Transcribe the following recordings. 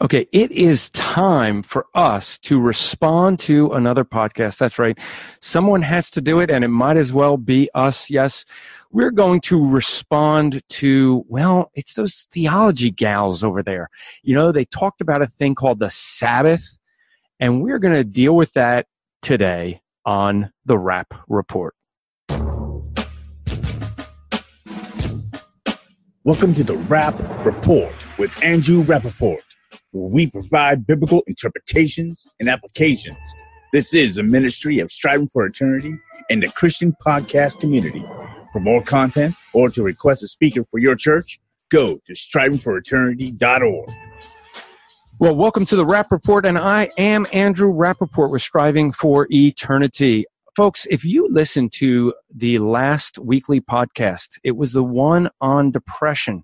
Okay, it is time for us to respond to another podcast. That's right. Someone has to do it, and it might as well be us. Yes, we're going to respond to, well, it's those theology gals over there. You know, they talked about a thing called the Sabbath, and we're going to deal with that today on the Rapp Report. Welcome to the Rapp Report with Andrew Rappaport where we provide biblical interpretations and applications. This is a ministry of striving for eternity in the Christian podcast community. For more content or to request a speaker for your church, go to strivingforeternity.org. Well, welcome to the Rapp Report, and I am Andrew Rappaport with Striving for Eternity. Folks, if you listen to the last weekly podcast, it was the one on depression.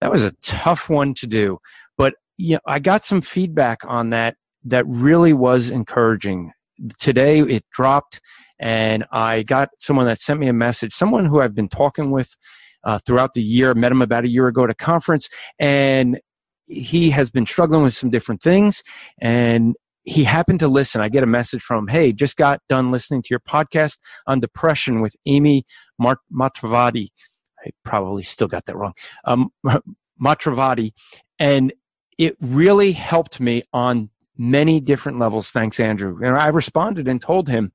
That was a tough one to do, but yeah, I got some feedback on that that really was encouraging. Today it dropped, and I got someone that sent me a message, someone who I've been talking with uh, throughout the year, met him about a year ago at a conference, and he has been struggling with some different things. And he happened to listen. I get a message from hey, just got done listening to your podcast on depression with Amy Mart- Matravati. I probably still got that wrong. Um, Matravati. And it really helped me on many different levels. Thanks, Andrew. And I responded and told him,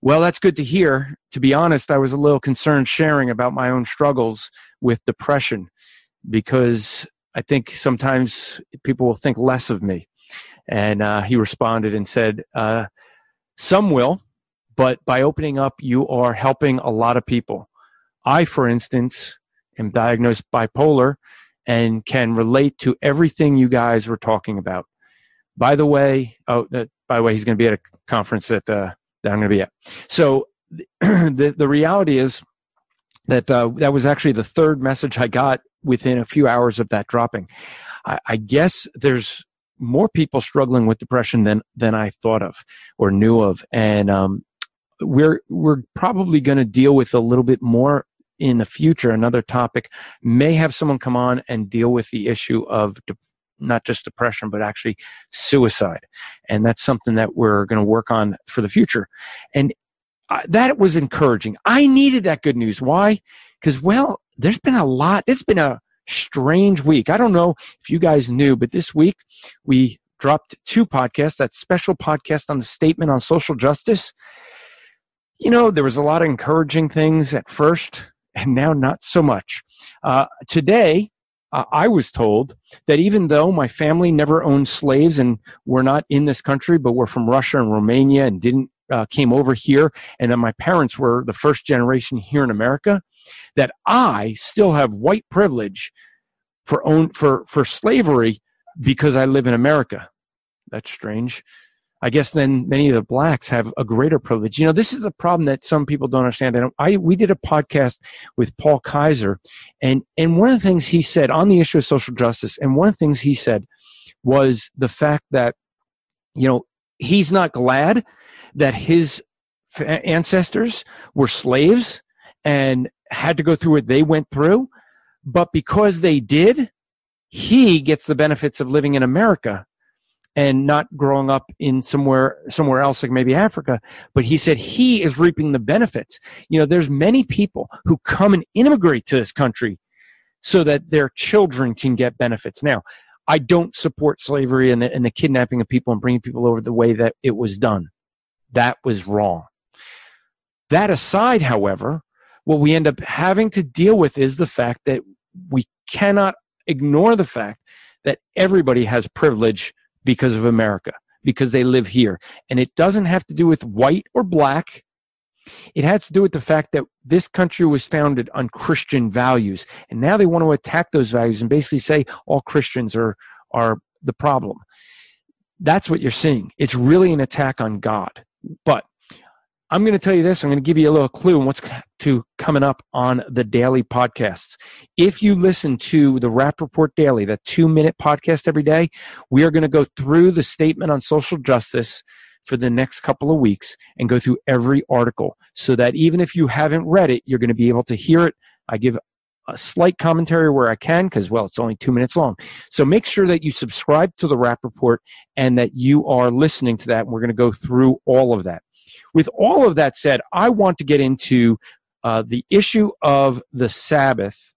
well, that's good to hear. To be honest, I was a little concerned sharing about my own struggles with depression because I think sometimes people will think less of me. And uh, he responded and said, uh, Some will, but by opening up, you are helping a lot of people. I, for instance, am diagnosed bipolar and can relate to everything you guys were talking about. By the way, oh, uh, by the way, he's going to be at a conference that, uh, that I'm going to be at. So the the reality is that uh, that was actually the third message I got within a few hours of that dropping. I, I guess there's more people struggling with depression than than I thought of or knew of, and um, we're we're probably going to deal with a little bit more in the future, another topic, may have someone come on and deal with the issue of de- not just depression, but actually suicide. And that's something that we're going to work on for the future. And uh, that was encouraging. I needed that good news. Why? Because, well, there's been a lot. It's been a strange week. I don't know if you guys knew, but this week we dropped two podcasts that special podcast on the statement on social justice. You know, there was a lot of encouraging things at first and now not so much. Uh, today, uh, I was told that even though my family never owned slaves and were not in this country, but were from Russia and Romania and didn't uh, came over here, and then my parents were the first generation here in America, that I still have white privilege for own for for slavery because I live in America. That's strange. I guess then many of the blacks have a greater privilege. You know, this is the problem that some people don't understand. And I, we did a podcast with Paul Kaiser and, and one of the things he said on the issue of social justice, and one of the things he said was the fact that, you know, he's not glad that his ancestors were slaves and had to go through what they went through. But because they did, he gets the benefits of living in America and not growing up in somewhere somewhere else like maybe Africa but he said he is reaping the benefits. You know there's many people who come and immigrate to this country so that their children can get benefits. Now I don't support slavery and the, and the kidnapping of people and bringing people over the way that it was done. That was wrong. That aside however what we end up having to deal with is the fact that we cannot ignore the fact that everybody has privilege because of America, because they live here. And it doesn't have to do with white or black. It has to do with the fact that this country was founded on Christian values. And now they want to attack those values and basically say all Christians are, are the problem. That's what you're seeing. It's really an attack on God. But I'm going to tell you this. I'm going to give you a little clue on what's to coming up on the daily podcasts. If you listen to the Rapp Report Daily, that two minute podcast every day, we are going to go through the statement on social justice for the next couple of weeks and go through every article so that even if you haven't read it, you're going to be able to hear it. I give a slight commentary where I can because, well, it's only two minutes long. So make sure that you subscribe to the Rapp Report and that you are listening to that. And we're going to go through all of that. With all of that said, I want to get into uh, the issue of the Sabbath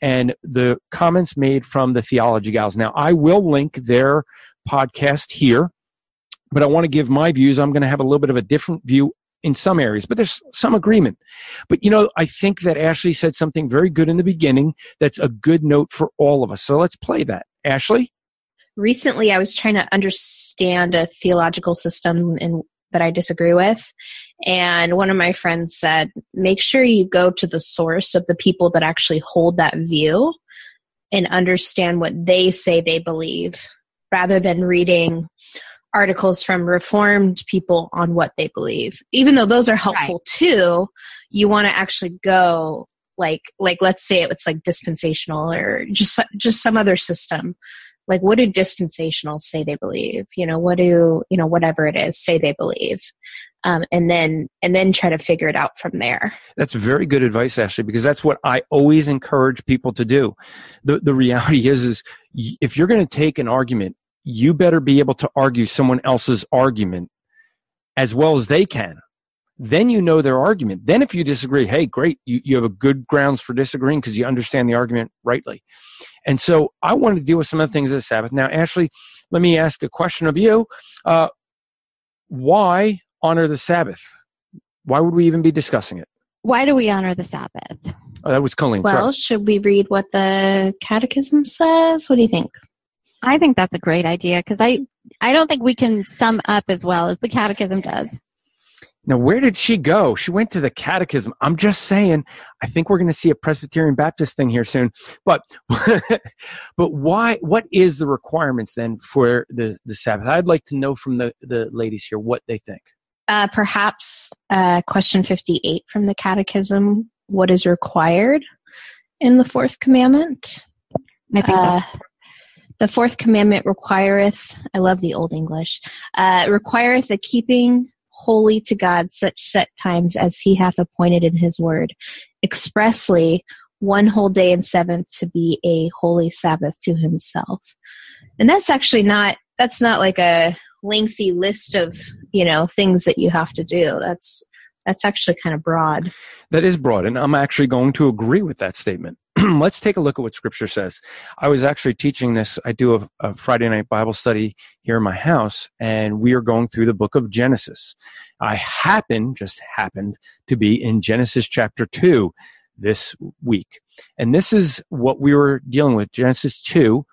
and the comments made from the Theology Gals. Now, I will link their podcast here, but I want to give my views. I'm going to have a little bit of a different view in some areas, but there's some agreement. But you know, I think that Ashley said something very good in the beginning that's a good note for all of us. So let's play that. Ashley? Recently, I was trying to understand a theological system in, that I disagree with. And one of my friends said, make sure you go to the source of the people that actually hold that view and understand what they say they believe rather than reading articles from reformed people on what they believe even though those are helpful right. too you want to actually go like like let's say it's like dispensational or just just some other system like what do dispensationals say they believe? You know what do you know whatever it is say they believe? Um, and then and then try to figure it out from there. That's very good advice ashley because that's what i always encourage people to do. The the reality is is if you're going to take an argument you better be able to argue someone else's argument as well as they can. Then you know their argument. Then if you disagree, hey, great, you, you have a good grounds for disagreeing because you understand the argument rightly. And so I wanted to deal with some of the things this Sabbath. Now, Ashley, let me ask a question of you. Uh, why honor the Sabbath? Why would we even be discussing it? Why do we honor the Sabbath? Oh, that was Colleen. Well, Sorry. should we read what the Catechism says? What do you think? I think that's a great idea because I I don't think we can sum up as well as the Catechism does. Now, where did she go? She went to the Catechism. I'm just saying. I think we're going to see a Presbyterian Baptist thing here soon. But but why? What is the requirements then for the the Sabbath? I'd like to know from the the ladies here what they think. Uh, perhaps uh, question 58 from the Catechism. What is required in the fourth commandment? I think uh, the fourth commandment requireth, I love the Old English, uh, requireth the keeping holy to God such set times as he hath appointed in his word, expressly one whole day and seventh to be a holy Sabbath to himself. And that's actually not, that's not like a lengthy list of, you know, things that you have to do. That's, that's actually kind of broad. That is broad, and I'm actually going to agree with that statement. let's take a look at what scripture says. I was actually teaching this. I do a, a, Friday night Bible study here in my house, and we are going through the book of Genesis. I happen, just happened, to be in Genesis chapter 2 this week. And this is what we were dealing with Genesis 2.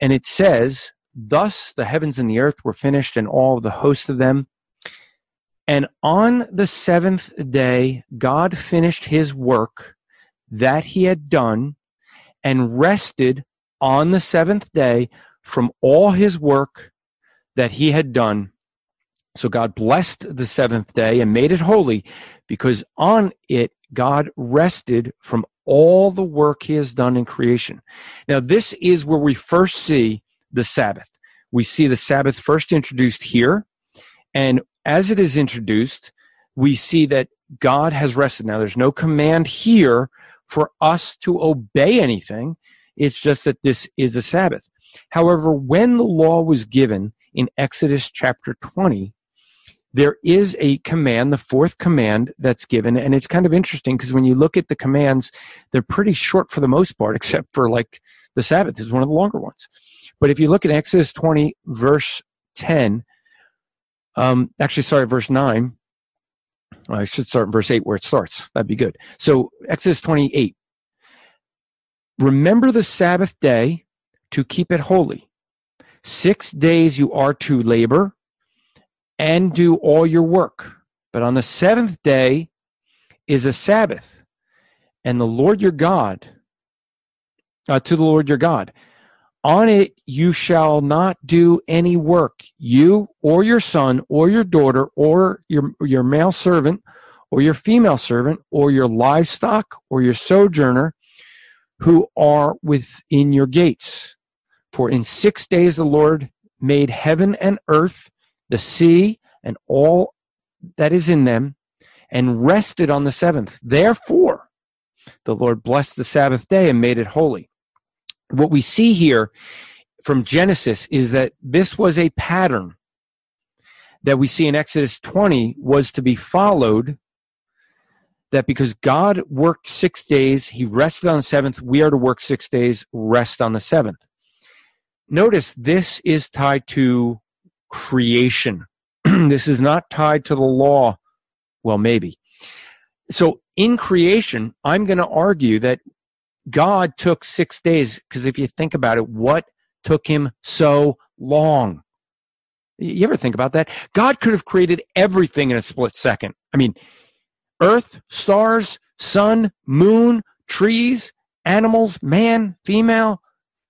And it says, Thus the heavens and the earth were finished, and all the host of them. And on the seventh day, God finished his work that he had done and rested on the seventh day from all his work that he had done. So God blessed the seventh day and made it holy because on it God rested from all the work he has done in creation. Now, this is where we first see the Sabbath. We see the Sabbath first introduced here. And as it is introduced, we see that God has rested. Now, there's no command here for us to obey anything. It's just that this is a Sabbath. However, when the law was given in Exodus chapter 20, there is a command, the fourth command that's given, and it's kind of interesting because when you look at the commands, they're pretty short for the most part, except for like the Sabbath is one of the longer ones. But if you look at Exodus 20, verse 10, um, actually, sorry, verse 9, I should start in verse 8 where it starts. That'd be good. So, Exodus 28. Remember the Sabbath day to keep it holy. Six days you are to labor and do all your work. But on the seventh day is a Sabbath, and the Lord your God, uh, to the Lord your God. On it you shall not do any work, you or your son or your daughter or your, your male servant or your female servant or your livestock or your sojourner who are within your gates. For in six days the Lord made heaven and earth, the sea, and all that is in them, and rested on the seventh. Therefore, The Lord blessed the Sabbath day and made it holy. What we see here from Genesis is that this was a pattern that we see in Exodus 20 was to be followed. That because God worked six days, he rested on the seventh, we are to work six days, rest on the seventh. Notice this is tied to creation. this is not tied to the law. Well, maybe. So in creation, I'm going to argue that God took six days because if you think about it, what took him so long? You ever think about that? God could have created everything in a split second. I mean, earth, stars, sun, moon, trees, animals, man, female,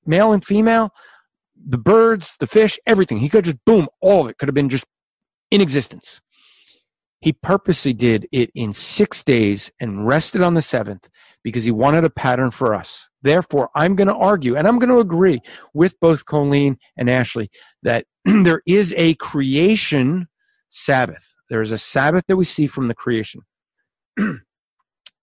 male and female, the birds, the fish, everything. He could just boom, all of it could have been just in existence. He purposely did it in six days and rested on the seventh because he wanted a pattern for us. Therefore, I'm going to argue and I'm going to agree with both Colleen and Ashley that there is a creation Sabbath. There is a Sabbath that we see from the creation.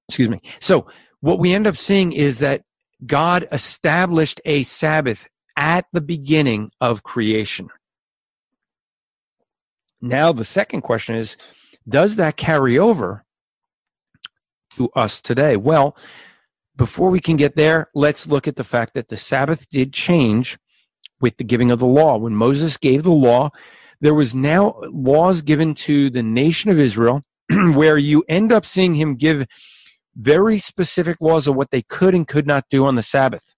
Excuse me. So, what we end up seeing is that God established a Sabbath at the beginning of creation. Now, the second question is Does that carry over to us today? Well, before we can get there, let's look at the fact that the Sabbath did change with the giving of the law. When Moses gave the law, there was now laws given to the nation of Israel where you end up seeing him give very specific laws of what they could and could not do on the Sabbath.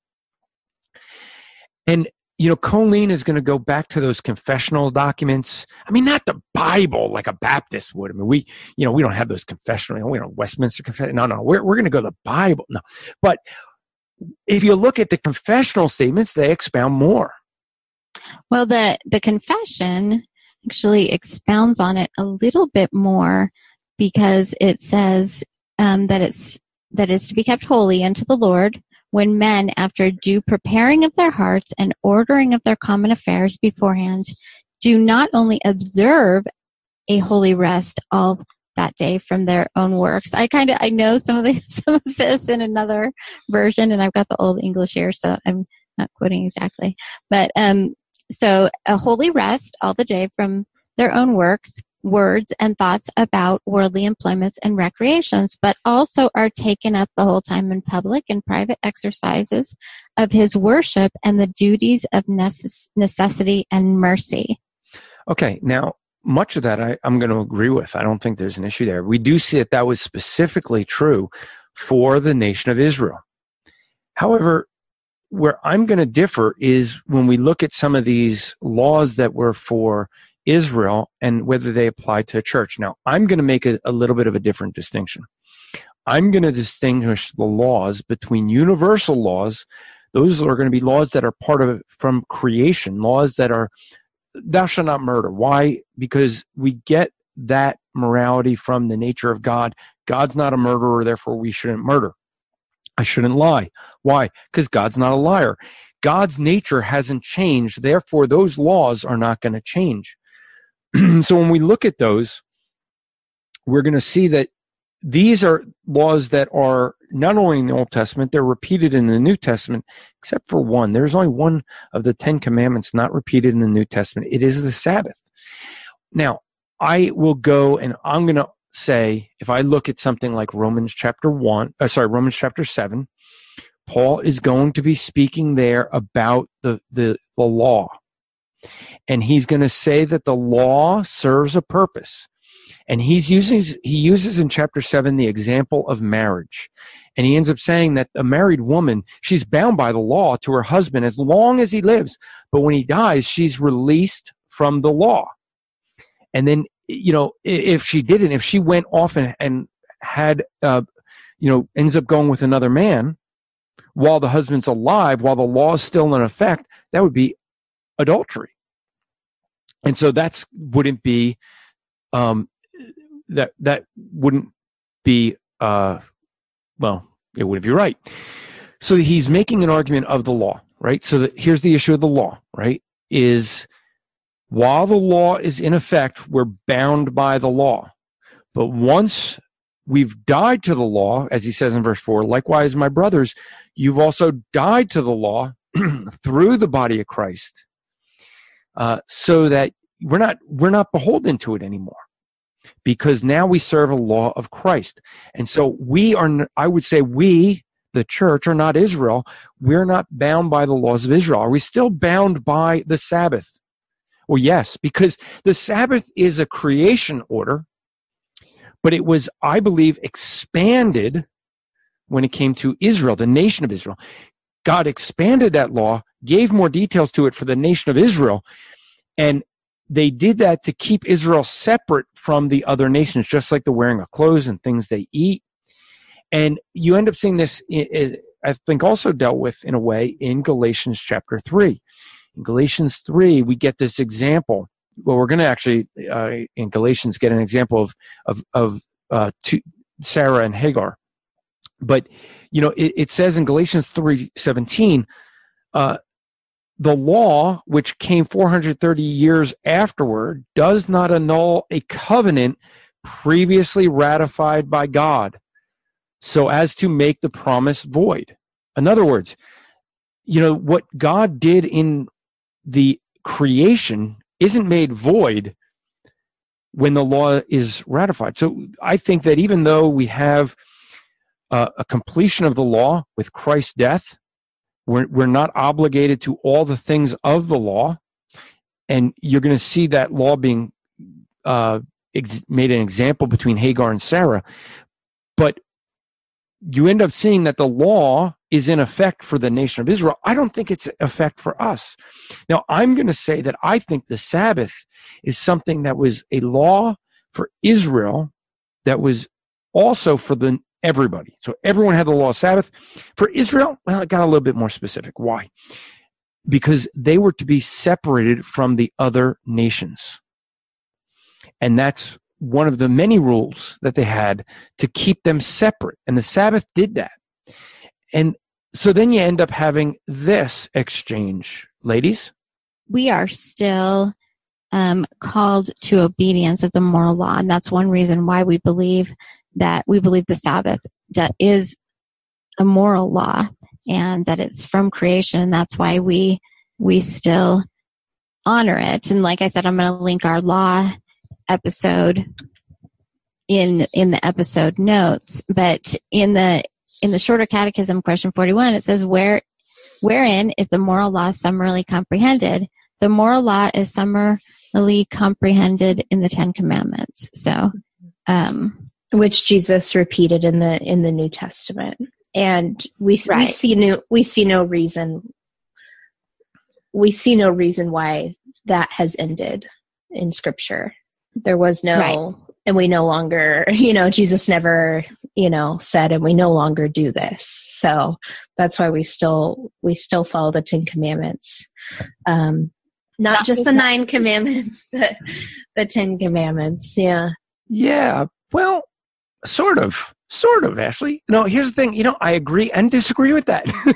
And you know, Colleen is going to go back to those confessional documents. I mean, not the Bible like a Baptist would. I mean, we, you know, we don't have those confessional, we don't Westminster confession. No, no, we're, we're going to go to the Bible. No, but if you look at the confessional statements, they expound more. Well, the, the confession actually expounds on it a little bit more because it says um, that it's that is to be kept holy unto the Lord when men, after due preparing of their hearts and ordering of their common affairs beforehand, do not only observe a holy rest all that day from their own works. I kind of I know some of the, some of this in another version, and I've got the old English here, so I'm not quoting exactly. But um, so a holy rest all the day from their own works, words and thoughts about worldly employments and recreations, but also are taken up the whole time in public and private exercises of his worship and the duties of necess- necessity and mercy. Okay, now much of that I, I'm going to agree with. I don't think there's an issue there. We do see that that was specifically true for the nation of Israel. However, where I'm going to differ is when we look at some of these laws that were for Israel and whether they apply to a church. Now, I'm going to make a, a little bit of a different distinction. I'm going to distinguish the laws between universal laws. Those are going to be laws that are part of from creation, laws that are thou shalt not murder. Why? Because we get that morality from the nature of God. God's not a murderer, therefore we shouldn't murder. I shouldn't lie. Why? Because God's not a liar. God's nature hasn't changed, therefore those laws are not going to change. so when we look at those, we're going to see that these are laws that are not only in the Old Testament, they're repeated in the New Testament, except for one. There's only one of the Ten Commandments not repeated in the New Testament. It is the Sabbath. Now, I will go and I'm going to say, if I look at something like Romans chapter 1, uh, sorry, Romans chapter 7, Paul is going to be speaking there about the, the, the law and he's going to say that the law serves a purpose. And he's using, he uses in chapter seven the example of marriage. And he ends up saying that a married woman, she's bound by the law to her husband as long as he lives. But when he dies, she's released from the law. And then, you know, if she didn't, if she went off and, and had, uh, you know, ends up going with another man while the husband's alive, while the law is still in effect, that would be adultery and so that's wouldn't be um, that that wouldn't be uh, well it wouldn't be right. So he's making an argument of the law right? So that here's the issue of the law right? Is while the law is in effect we're bound by the law. But once we've died to the law, as he says in verse 4. Likewise, my brothers, you've also died to the law through the body of Christ, uh, so that we're not we're not beholden to it anymore because now we serve a law of Christ. And so we are, I would say, we, the church, are not Israel. We're not bound by the laws of Israel. Are we still bound by the Sabbath? Well, yes, because the Sabbath is a creation order, but it was, I believe, expanded when it came to Israel, the nation of Israel. God expanded that law, gave more details to it for the nation of Israel, and they did that to keep Israel separate from the other nations, just like the wearing of clothes and things they eat. And you end up seeing this, I think, also dealt with in a way in Galatians chapter 3. In Galatians 3, we get this example. Well, we're going to actually, uh, in Galatians, get an example of, of, of uh, two, Sarah and Hagar. But, you know, it, it says in Galatians 3 17, uh, the law, which came 430 years afterward, does not annul a covenant previously ratified by God so as to make the promise void. In other words, you know, what God did in the creation isn't made void when the law is ratified. So I think that even though we have uh, a completion of the law with Christ's death, we're, we're not obligated to all the things of the law. And you're going to see that law being uh, ex- made an example between Hagar and Sarah. But you end up seeing that the law is in effect for the nation of Israel. I don't think it's effect for us. Now, I'm going to say that I think the Sabbath is something that was a law for Israel that was also for the everybody. So everyone had the law of Sabbath. For Israel, well, it got a little bit more specific. Why? Because they were to be separated from the other nations. And that's one of the many rules that they had to keep them separate. And the Sabbath did that. And so then you end up having this exchange. Ladies? We are still um, called to obedience of the moral law. And that's one reason why we believe that we believe the Sabbath is a moral law and that it's from creation. And that's why we, we still honor it. And like I said, I'm going to link our law episode in, in the episode notes, but in the, in the shorter catechism question 41, it says where, wherein is the moral law summarily comprehended? The moral law is summarily comprehended in the Ten Commandments. So, um, which Jesus repeated in the in the New Testament. And we right. we see no we see no reason we see no reason why that has ended in scripture. There was no right. and we no longer, you know, Jesus never, you know, said and we no longer do this. So that's why we still we still follow the 10 commandments. Um not, not just the nine commandments, the the 10 commandments. Yeah. Yeah. Well, Sort of. Sort of, Ashley. No, here's the thing. You know, I agree and disagree with that.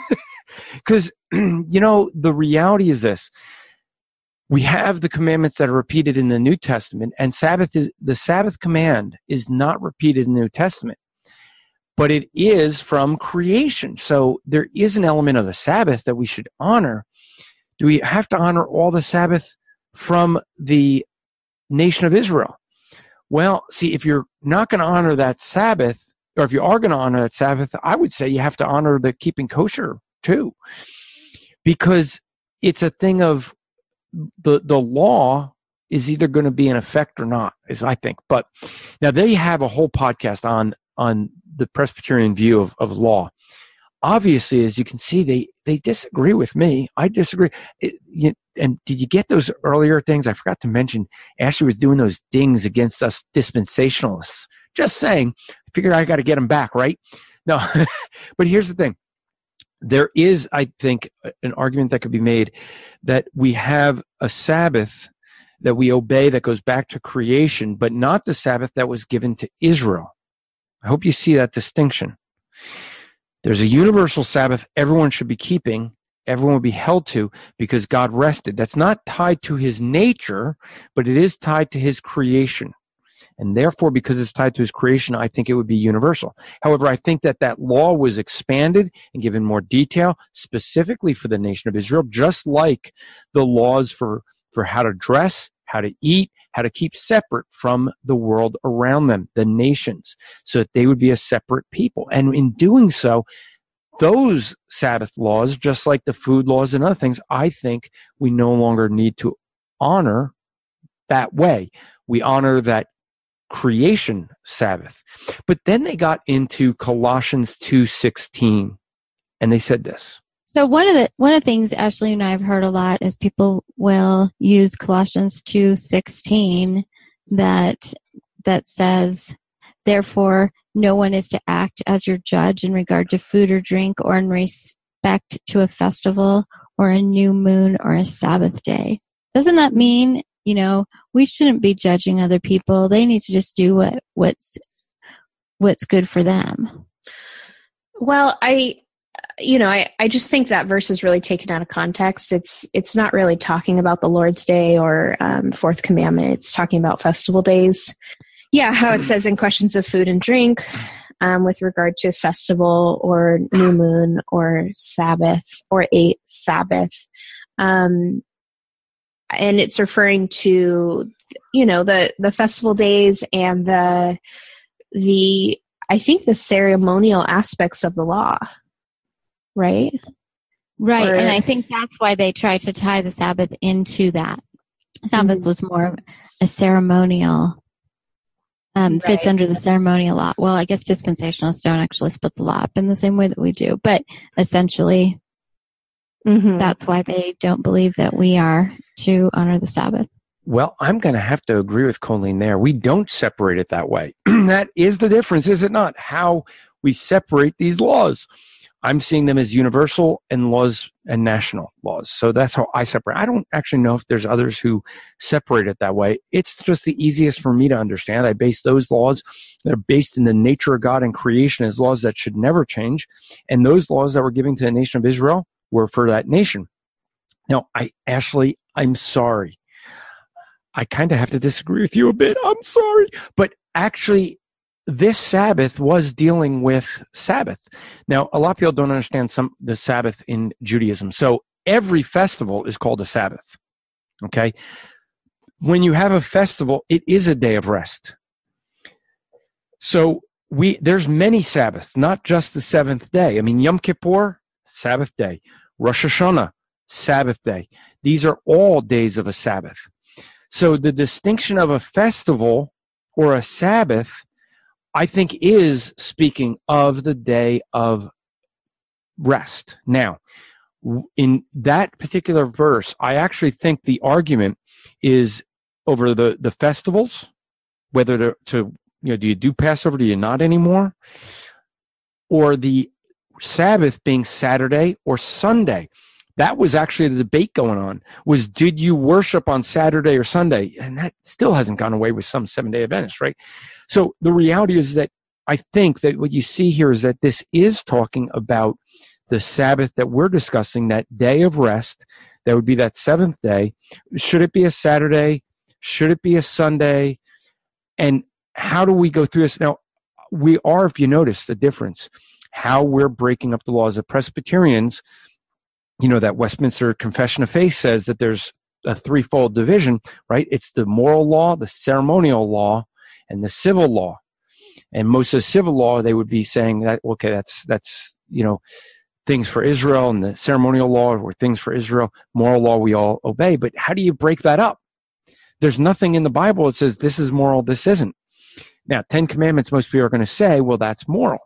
Because, you know, the reality is this. We have the commandments that are repeated in the New Testament, and Sabbath is the Sabbath command is not repeated in the New Testament, but it is from creation. So there is an element of the Sabbath that we should honor. Do we have to honor all the Sabbath from the nation of Israel? Well, see, if you're not going to honor that Sabbath, or if you are going to honor that Sabbath, I would say you have to honor the keeping kosher too, because it's a thing of the the law is either going to be in effect or not, as I think. But now they have a whole podcast on on the Presbyterian view of, of law. Obviously, as you can see, they they disagree with me. I disagree. It, you, and did you get those earlier things? I forgot to mention Ashley was doing those dings against us dispensationalists. Just saying, I figured I got to get them back, right? No, but here's the thing. There is, I think, an argument that could be made that we have a Sabbath that we obey that goes back to creation, but not the Sabbath that was given to Israel. I hope you see that distinction. There's a universal Sabbath everyone should be keeping, everyone would be held to because God rested. That's not tied to his nature, but it is tied to his creation. And therefore, because it's tied to his creation, I think it would be universal. However, I think that that law was expanded and given more detail specifically for the nation of Israel, just like the laws for, for how to dress, how to eat, how to keep separate from the world around them, the nations, so that they would be a separate people. And in doing so, those Sabbath laws, just like the food laws and other things, I think we no longer need to honor that way. We honor that creation Sabbath. But then they got into Colossians 2:16 and they said this. So one of the one of the things Ashley and I have heard a lot is people will use Colossians 2:16 that that says therefore no one is to act as your judge in regard to food or drink or in respect to a festival or a new moon or a Sabbath day. Doesn't that mean, you know, we shouldn't be judging other people. They need to just do what what's what's good for them. Well, I you know, I, I just think that verse is really taken out of context. It's it's not really talking about the Lord's Day or um, Fourth Commandment. It's talking about festival days. Yeah, how it says in questions of food and drink, um, with regard to festival or new moon or Sabbath or eight Sabbath. Um, and it's referring to you know the the festival days and the the I think the ceremonial aspects of the law, right? Right, or, and I think that's why they try to tie the Sabbath into that. Sabbath mm-hmm. was more a ceremonial um, right. fits under the ceremonial law. Well, I guess dispensationalists don't actually split the law up in the same way that we do, but essentially, mm-hmm. that's why they don't believe that we are to honor the Sabbath. Well, I'm going to have to agree with Colleen there. We don't separate it that way. that is the difference, is it not? How we separate these laws. I'm seeing them as universal and laws and national laws. So that's how I separate. I don't actually know if there's others who separate it that way. It's just the easiest for me to understand. I base those laws that are based in the nature of God and creation as laws that should never change. And those laws that were given to the nation of Israel were for that nation. Now, I, Ashley, I'm sorry. I kind of have to disagree with you a bit. I'm sorry. But actually, this Sabbath was dealing with Sabbath. Now, a lot of people don't understand some the Sabbath in Judaism. So every festival is called a Sabbath. Okay. When you have a festival, it is a day of rest. So we there's many Sabbaths, not just the seventh day. I mean, Yom Kippur, Sabbath day. Rosh Hashanah, Sabbath day. These are all days of a Sabbath. So the distinction of a festival or a Sabbath I think is speaking of the day of rest. Now, in that particular verse, I actually think the argument is over the, the festivals, whether to, to, you know, do you do Passover? Do you not anymore? Or the Sabbath being Saturday or Sunday. That was actually the debate going on was did you worship on Saturday or Sunday? And that still hasn't gone away with some seven day Adventists, right? So the reality is that I think that what you see here is that this is talking about the Sabbath that we're discussing, that day of rest. That would be that seventh day. Should it be a Saturday? Should it be a Sunday? And how do we go through this? Now, we are, if you notice the difference, how we're breaking up the laws of Presbyterians you know, that Westminster Confession of Faith says that there's a threefold division, right? It's the moral law, the ceremonial law, and the civil law. And most of the civil law, they would be saying that, okay, that's, that's, you know, things for Israel and the ceremonial law were things for Israel. Moral law we all obey. But how do you break that up? There's nothing in the Bible that says this is moral, this isn't. Now, Ten Commandments, most people are going to say, well, that's moral.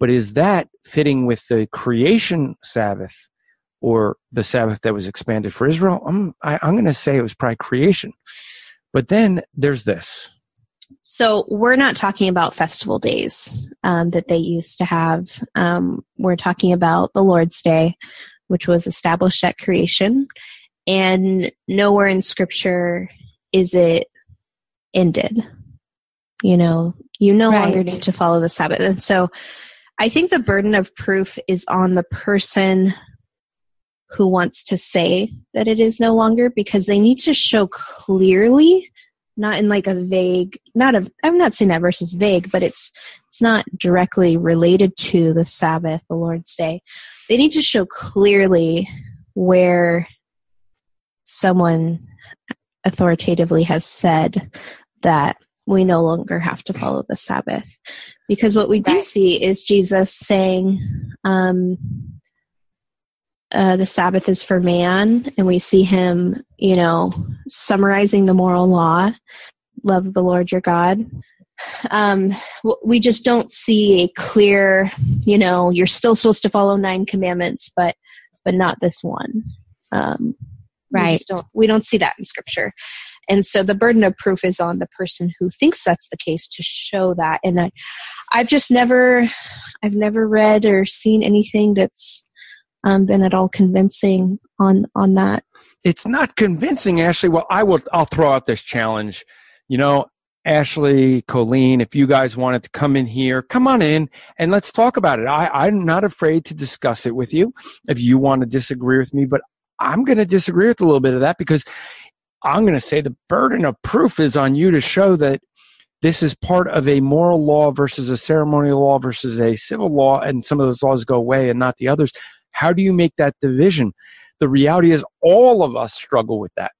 But is that fitting with the creation Sabbath or the Sabbath that was expanded for Israel? I'm, I, I'm going to say it was probably creation. But then there's this. So we're not talking about festival days um, that they used to have. Um, we're talking about the Lord's Day, which was established at creation. And nowhere in Scripture is it ended. You know, you no right. longer need to follow the Sabbath. And so I think the burden of proof is on the person who wants to say that it is no longer because they need to show clearly not in like a vague not a i'm not saying that verse is vague but it's it's not directly related to the sabbath the lord's day. They need to show clearly where someone authoritatively has said that we no longer have to follow the sabbath. Because what we do see is jesus saying um, uh, the Sabbath is for man, and we see him, you know, summarizing the moral law love the Lord your God. Um, we just don't see a clear, you know, you're still supposed to follow nine commandments, but but not this one. Um, right. We don't we don't see that in Scripture, and so the burden of proof is on the person who thinks that's the case to show that. And I, I've just never, I've never read or seen anything that's um, been at all convincing on on that. It's not convincing, Ashley. Well, I will. I'll throw out this challenge. You know, Ashley, Colleen, if you guys wanted to come in here, come on in and let's talk about it. I, I'm not afraid to discuss it with you if you want to disagree with me, but I'm going to disagree with a little bit of that because I'm going to say the burden of proof is on you to show that this is part of a moral law versus a ceremonial law versus a civil law, and some of those laws go away and not the others. How do you make that division? The reality is, all of us struggle with that.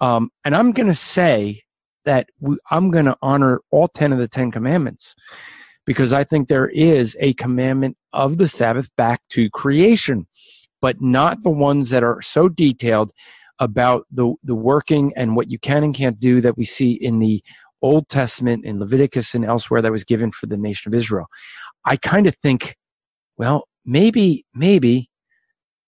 Um, and I'm going to say that we, I'm going to honor all 10 of the 10 commandments because I think there is a commandment of the Sabbath back to creation, but not the ones that are so detailed about the, the working and what you can and can't do that we see in the Old Testament, in Leviticus and elsewhere that was given for the nation of Israel. I kind of think, well, maybe, maybe,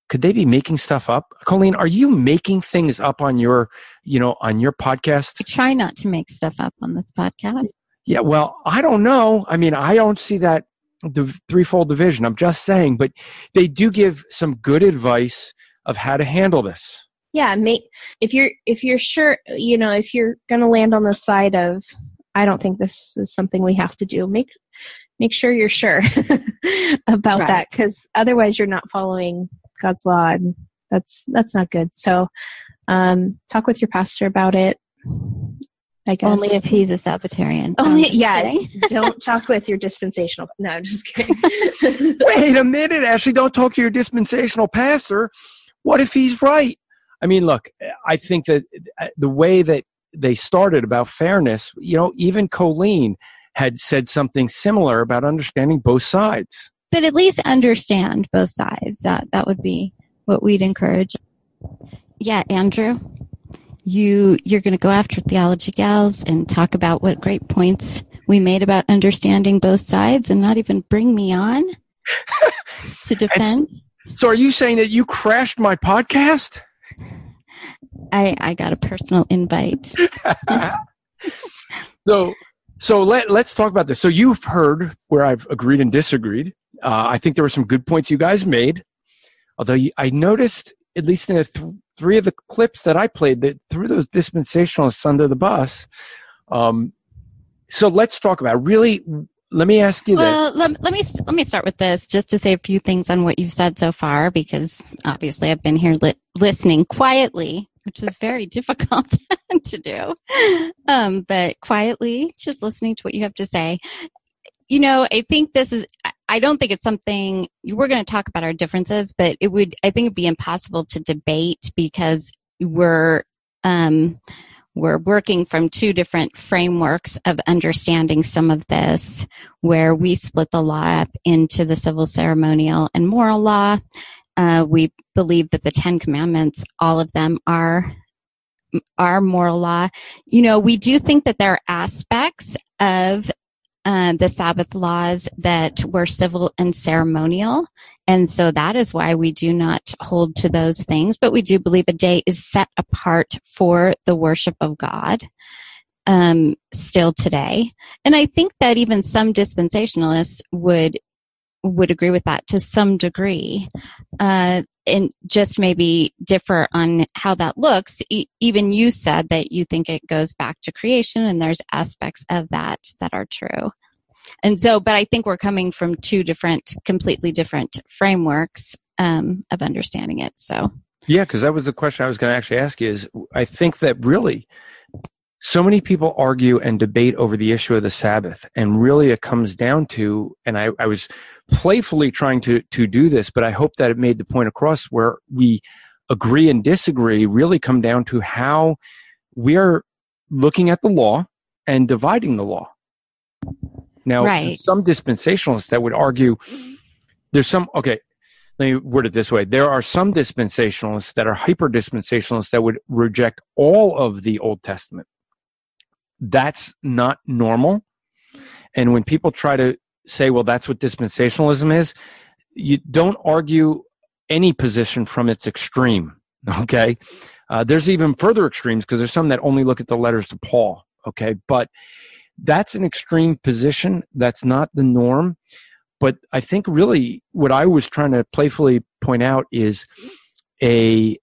could they be making stuff up? Colleen, are you making things up on your, you know, on your podcast? I try not to make stuff up on this podcast. Yeah, well, I don't know. I mean, I don't see that the threefold division. I'm just saying, but they do give some good advice of how to handle this. Yeah, make if you're if you're sure, you know, if you're going to land on the side of I don't think this is something we have to do. Make make sure you're sure about right. that because otherwise you're not following God's law and that's that's not good. So um, talk with your pastor about it. I guess only if he's a Sabbatarian. Only yeah. don't talk with your dispensational. No, I'm just kidding. Wait a minute, Ashley. Don't talk to your dispensational pastor. What if he's right? I mean, look. I think that uh, the way that they started about fairness, you know, even Colleen had said something similar about understanding both sides. But at least understand both sides. That that would be what we'd encourage. Yeah, Andrew, you you're going to go after theology gals and talk about what great points we made about understanding both sides, and not even bring me on to defend. so, are you saying that you crashed my podcast? I I got a personal invite. so so let, let's talk about this. So you've heard where I've agreed and disagreed. Uh, I think there were some good points you guys made. Although you, I noticed, at least in the th- three of the clips that I played, that threw those dispensationalists under the bus. Um, so let's talk about really. Let me ask you well, Let, let me let me start with this, just to say a few things on what you've said so far, because obviously I've been here li- listening quietly which is very difficult to do. Um, but quietly, just listening to what you have to say. You know, I think this is, I don't think it's something we're going to talk about our differences, but it would, I think it'd be impossible to debate because we're, um, we're working from two different frameworks of understanding some of this, where we split the law up into the civil, ceremonial, and moral law. Uh, we believe that the Ten Commandments, all of them are are moral law. You know, we do think that there are aspects of uh, the Sabbath laws that were civil and ceremonial. And so that is why we do not hold to those things, but we do believe a day is set apart for the worship of God. Um, still today. And I think that even some dispensationalists would would agree with that to some degree. Uh, and just maybe differ on how that looks. E- even you said that you think it goes back to creation, and there's aspects of that that are true. And so, but I think we're coming from two different, completely different frameworks um, of understanding it. So, yeah, because that was the question I was going to actually ask you. Is I think that really so many people argue and debate over the issue of the Sabbath, and really it comes down to, and I, I was playfully trying to to do this, but I hope that it made the point across where we agree and disagree really come down to how we are looking at the law and dividing the law. Now, Right. some dispensationalists that would argue there's some okay. Let me word it this way: there are some dispensationalists that are hyper dispensationalists that would reject all of the Old Testament. That's not normal. And when people try to say, well, that's what dispensationalism is, you don't argue any position from its extreme. Okay. Uh, there's even further extremes because there's some that only look at the letters to Paul. Okay. But that's an extreme position. That's not the norm. But I think really what I was trying to playfully point out is a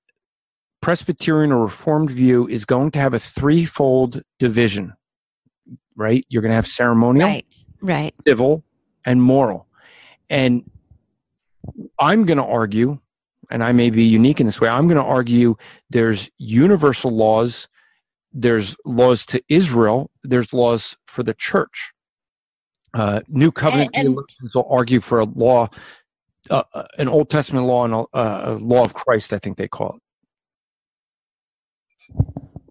Presbyterian or Reformed view is going to have a threefold division, right? You're going to have ceremonial, Right. Right. civil, and moral. And I'm going to argue, and I may be unique in this way, I'm going to argue there's universal laws, there's laws to Israel, there's laws for the church. Uh, New Covenant And- and- will argue for a law, uh, uh, an Old Testament law and a, uh, a law of Christ, I think they call it.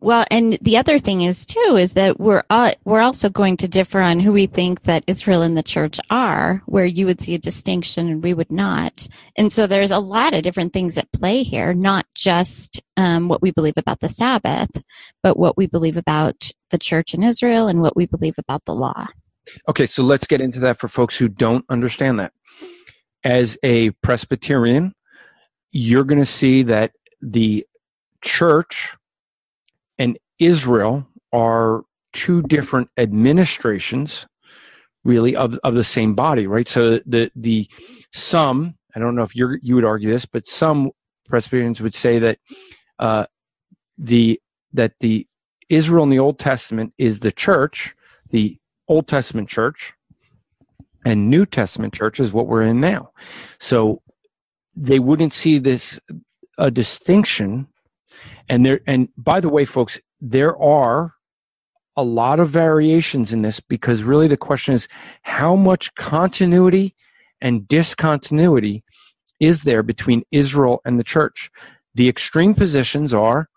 Well, and the other thing is too is that we're uh, we're also going to differ on who we think that Israel and the church are, where you would see a distinction and we would not. And so there's a lot of different things at play here, not just um, what we believe about the Sabbath, but what we believe about the church in Israel and what we believe about the law. Okay, so let's get into that for folks who don't understand that. As a Presbyterian, you're going to see that the church Israel are two different administrations, really, of, of the same body, right? So the the some, I don't know if you're you would argue this, but some Presbyterians would say that uh, the that the Israel in the Old Testament is the church, the Old Testament church and New Testament church is what we're in now. So they wouldn't see this a distinction. And there and by the way, folks, there are a lot of variations in this because really the question is how much continuity and discontinuity is there between Israel and the church? The extreme positions are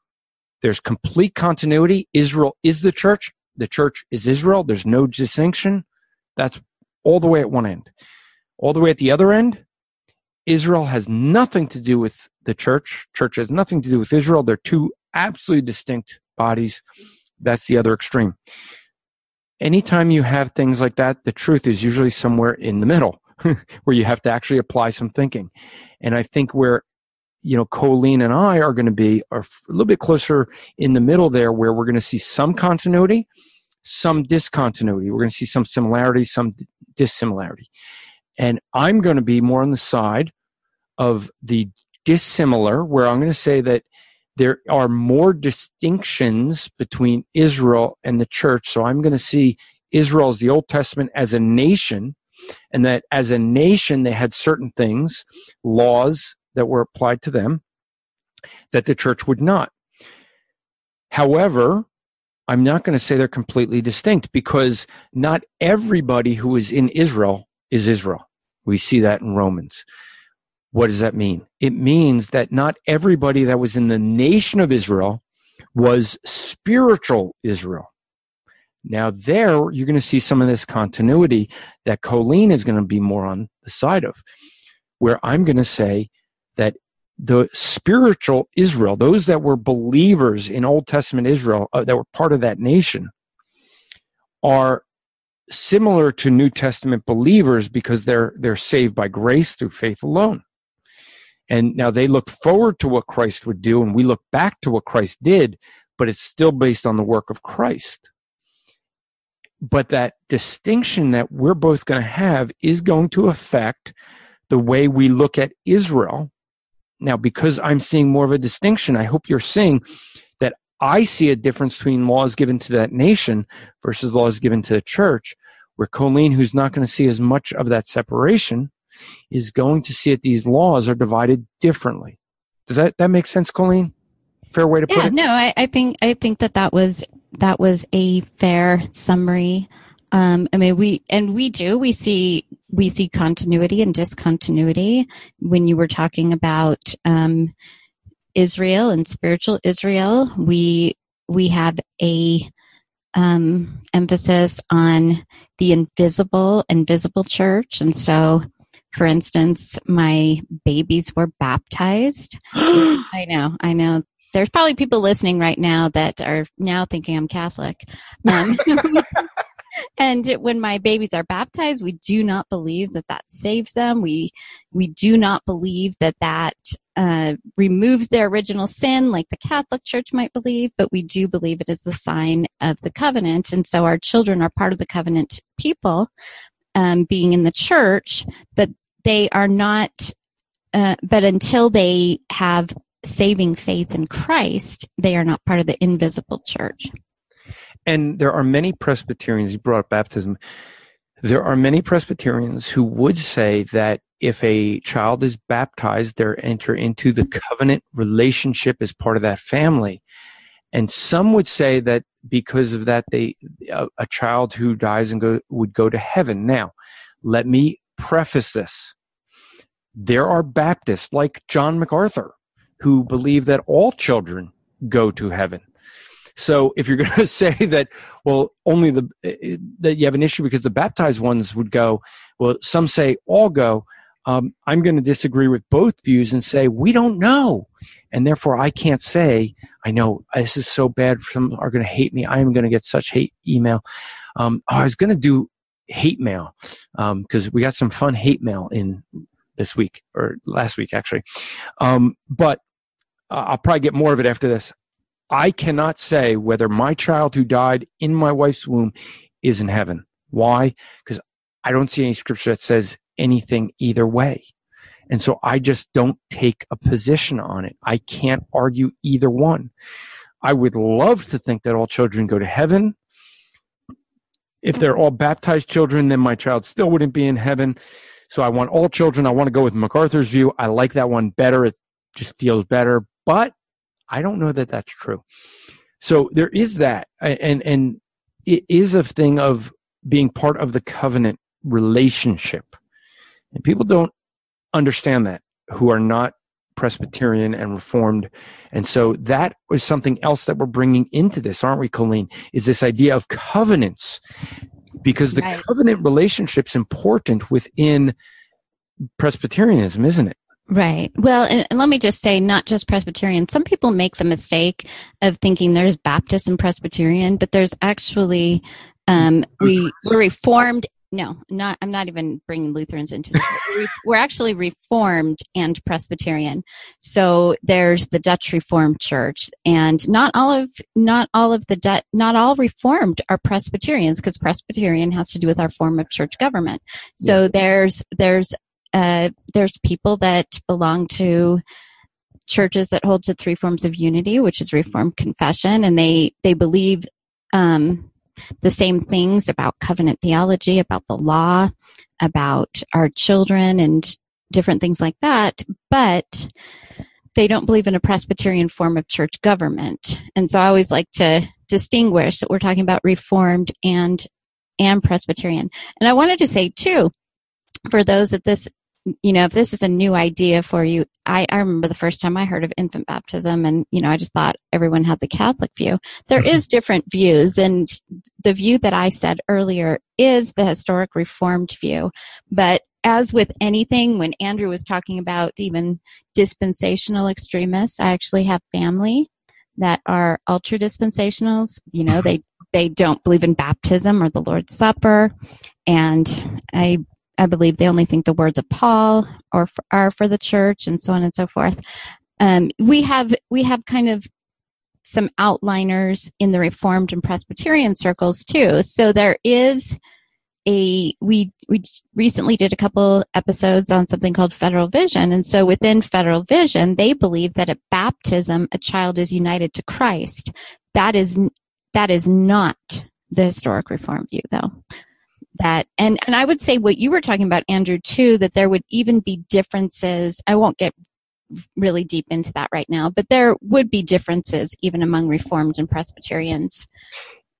there's complete continuity. Israel is the church. The church is Israel. There's no distinction. That's all the way at one end. All the way at the other end, Israel has nothing to do with the church. Church has nothing to do with Israel. They're two absolutely distinct bodies. That's the other extreme. Anytime you have things like that, the truth is usually somewhere in the middle where you have to actually apply some thinking. And I think where you know, Colleen and I are going to be are a little bit closer in the middle there, where we're going to see some continuity, some discontinuity. We're going to see some similarity, some dissimilarity. And I'm going to be more on the side of the dissimilar, where I'm going to say that there are more distinctions between Israel and the church. So I'm going to see Israel as the Old Testament as a nation, and that as a nation, they had certain things, laws that were applied to them that the church would not. However, I'm not going to say they're completely distinct because not everybody who is in Israel is Israel. We see that in Romans. What does that mean? It means that not everybody that was in the nation of Israel was spiritual Israel. Now, there you're going to see some of this continuity that Colleen is going to be more on the side of, where I'm going to say that the spiritual Israel, those that were believers in Old Testament Israel, uh, that were part of that nation, are similar to New Testament believers because they're they're saved by grace through faith alone. And now they look forward to what Christ would do, and we look back to what Christ did, but it's still based on the work of Christ. But that distinction that we're both going to have is going to affect the way we look at Israel. Now, because I'm seeing more of a distinction, I hope you're seeing that I see a difference between laws given to that nation versus laws given to the church, where Colleen, who's not going to see as much of that separation, is going to see that these laws are divided differently. Does that, that make sense, Colleen? fair way to put yeah, it? no, I, I think I think that that was that was a fair summary. Um, I mean, we and we do we see we see continuity and discontinuity when you were talking about um, Israel and spiritual Israel. We we have a um, emphasis on the invisible invisible church, and so, for instance, my babies were baptized. I know, I know. There's probably people listening right now that are now thinking I'm Catholic. Um, and when my babies are baptized, we do not believe that that saves them. We we do not believe that that uh, removes their original sin, like the Catholic Church might believe. But we do believe it is the sign of the covenant, and so our children are part of the covenant people, um, being in the church. But they are not. Uh, but until they have saving faith in Christ, they are not part of the invisible church. And there are many Presbyterians, you brought up baptism. There are many Presbyterians who would say that if a child is baptized, they enter into the covenant relationship as part of that family. And some would say that because of that, they a, a child who dies and go would go to heaven. Now, let me preface this. There are Baptists like John MacArthur who believe that all children go to heaven. So if you're going to say that, well, only the that you have an issue because the baptized ones would go, well, some say all go. Um, I'm going to disagree with both views and say we don't know, and therefore I can't say I know this is so bad. Some are going to hate me. I am going to get such hate email. Um, I was going to do hate mail because um, we got some fun hate mail in this week or last week actually, um, but uh, I'll probably get more of it after this. I cannot say whether my child who died in my wife's womb is in heaven. Why? Because I don't see any scripture that says anything either way. And so I just don't take a position on it. I can't argue either one. I would love to think that all children go to heaven. If they're all baptized children, then my child still wouldn't be in heaven. So I want all children. I want to go with MacArthur's view. I like that one better. It just feels better. But I don't know that that's true. So there is that, and and it is a thing of being part of the covenant relationship, and people don't understand that who are not Presbyterian and Reformed, and so that is something else that we're bringing into this, aren't we, Colleen? Is this idea of covenants, because the right. covenant relationship's important within Presbyterianism, isn't it? Right. Well, and, and, let me just say, not just Presbyterian. Some people make the mistake of thinking there's Baptist and Presbyterian, but there's actually um, we we're Reformed. No, not. I'm not even bringing Lutherans into this. we're actually Reformed and Presbyterian. So there's the Dutch Reformed Church, and not all of not all of the Dutch, not all Reformed are Presbyterians because Presbyterian has to do with our form of church government. So yeah. there's there's uh, there's people that belong to churches that hold to three forms of unity, which is Reformed confession, and they they believe um, the same things about covenant theology, about the law, about our children, and different things like that. But they don't believe in a Presbyterian form of church government, and so I always like to distinguish that we're talking about Reformed and and Presbyterian. And I wanted to say too, for those that this you know, if this is a new idea for you, I, I remember the first time I heard of infant baptism and, you know, I just thought everyone had the Catholic view. There is different views and the view that I said earlier is the historic reformed view. But as with anything, when Andrew was talking about even dispensational extremists, I actually have family that are ultra dispensationals. You know, uh-huh. they, they don't believe in baptism or the Lord's Supper. And I I believe they only think the words of Paul or are for the church, and so on and so forth. Um, we have we have kind of some outliners in the Reformed and Presbyterian circles too. So there is a we we recently did a couple episodes on something called federal vision and so within federal vision they believe that at baptism a child is united to christ that is that is not the historic reform view though that and and i would say what you were talking about andrew too that there would even be differences i won't get really deep into that right now, but there would be differences even among Reformed and Presbyterians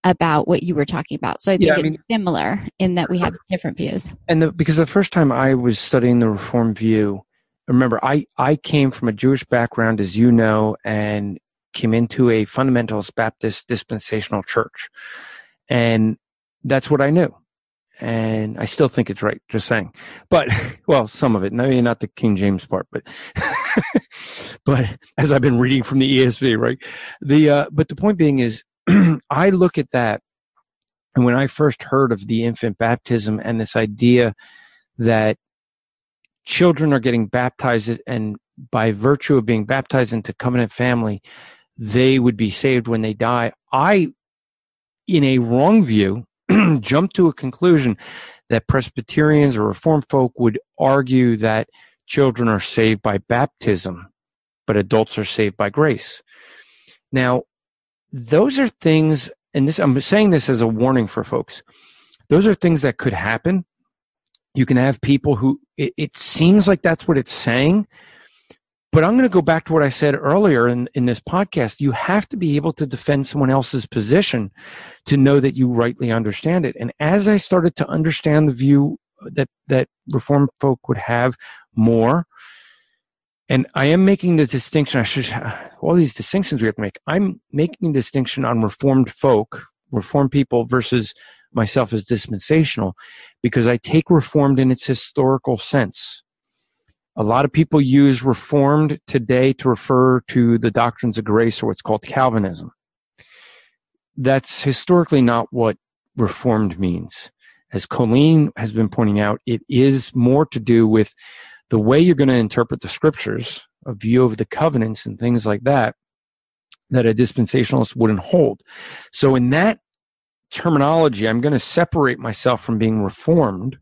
about what you were talking about. So I think Yeah, I it's similar in that we have different views. and the, because the first time I was studying the Reformed view, remember I I came from a Jewish background, as you know, and came into a fundamentalist Baptist dispensational church, and that's what I knew, and I still think it's right. Just saying, but well, some of it, maybe not the King James part, but but as I've been reading from the ESV, right? The uh, but the point being is, I look at that. And when I first heard of the infant baptism and this idea that children are getting baptized and by virtue of being baptized into covenant family, they would be saved when they die. I, in a wrong view, jumped to a conclusion that Presbyterians or Reformed folk would argue that children are saved by baptism, but adults are saved by grace. Now, those are things, and this I'm saying this as a warning for folks. Those are things that could happen you can have people who it, it seems like that's what it's saying but i'm going to go back to what i said earlier in, in this podcast. You have to be able to defend someone else's position to know that you rightly understand it. And as i started to understand the view that that reform folk would have more and i am making the distinction i should all these distinctions we have to make. I'm making a distinction on reformed folk reformed people versus myself as dispensational because I take reformed in its historical sense. A lot of people use reformed today to refer to the doctrines of grace or what's called Calvinism. That's historically not what reformed means. As Colleen has been pointing out, it is more to do with the way you're going to interpret the scriptures, a view of the covenants and things like that, that a dispensationalist wouldn't hold. So in that terminology, I'm going to separate myself from being reformed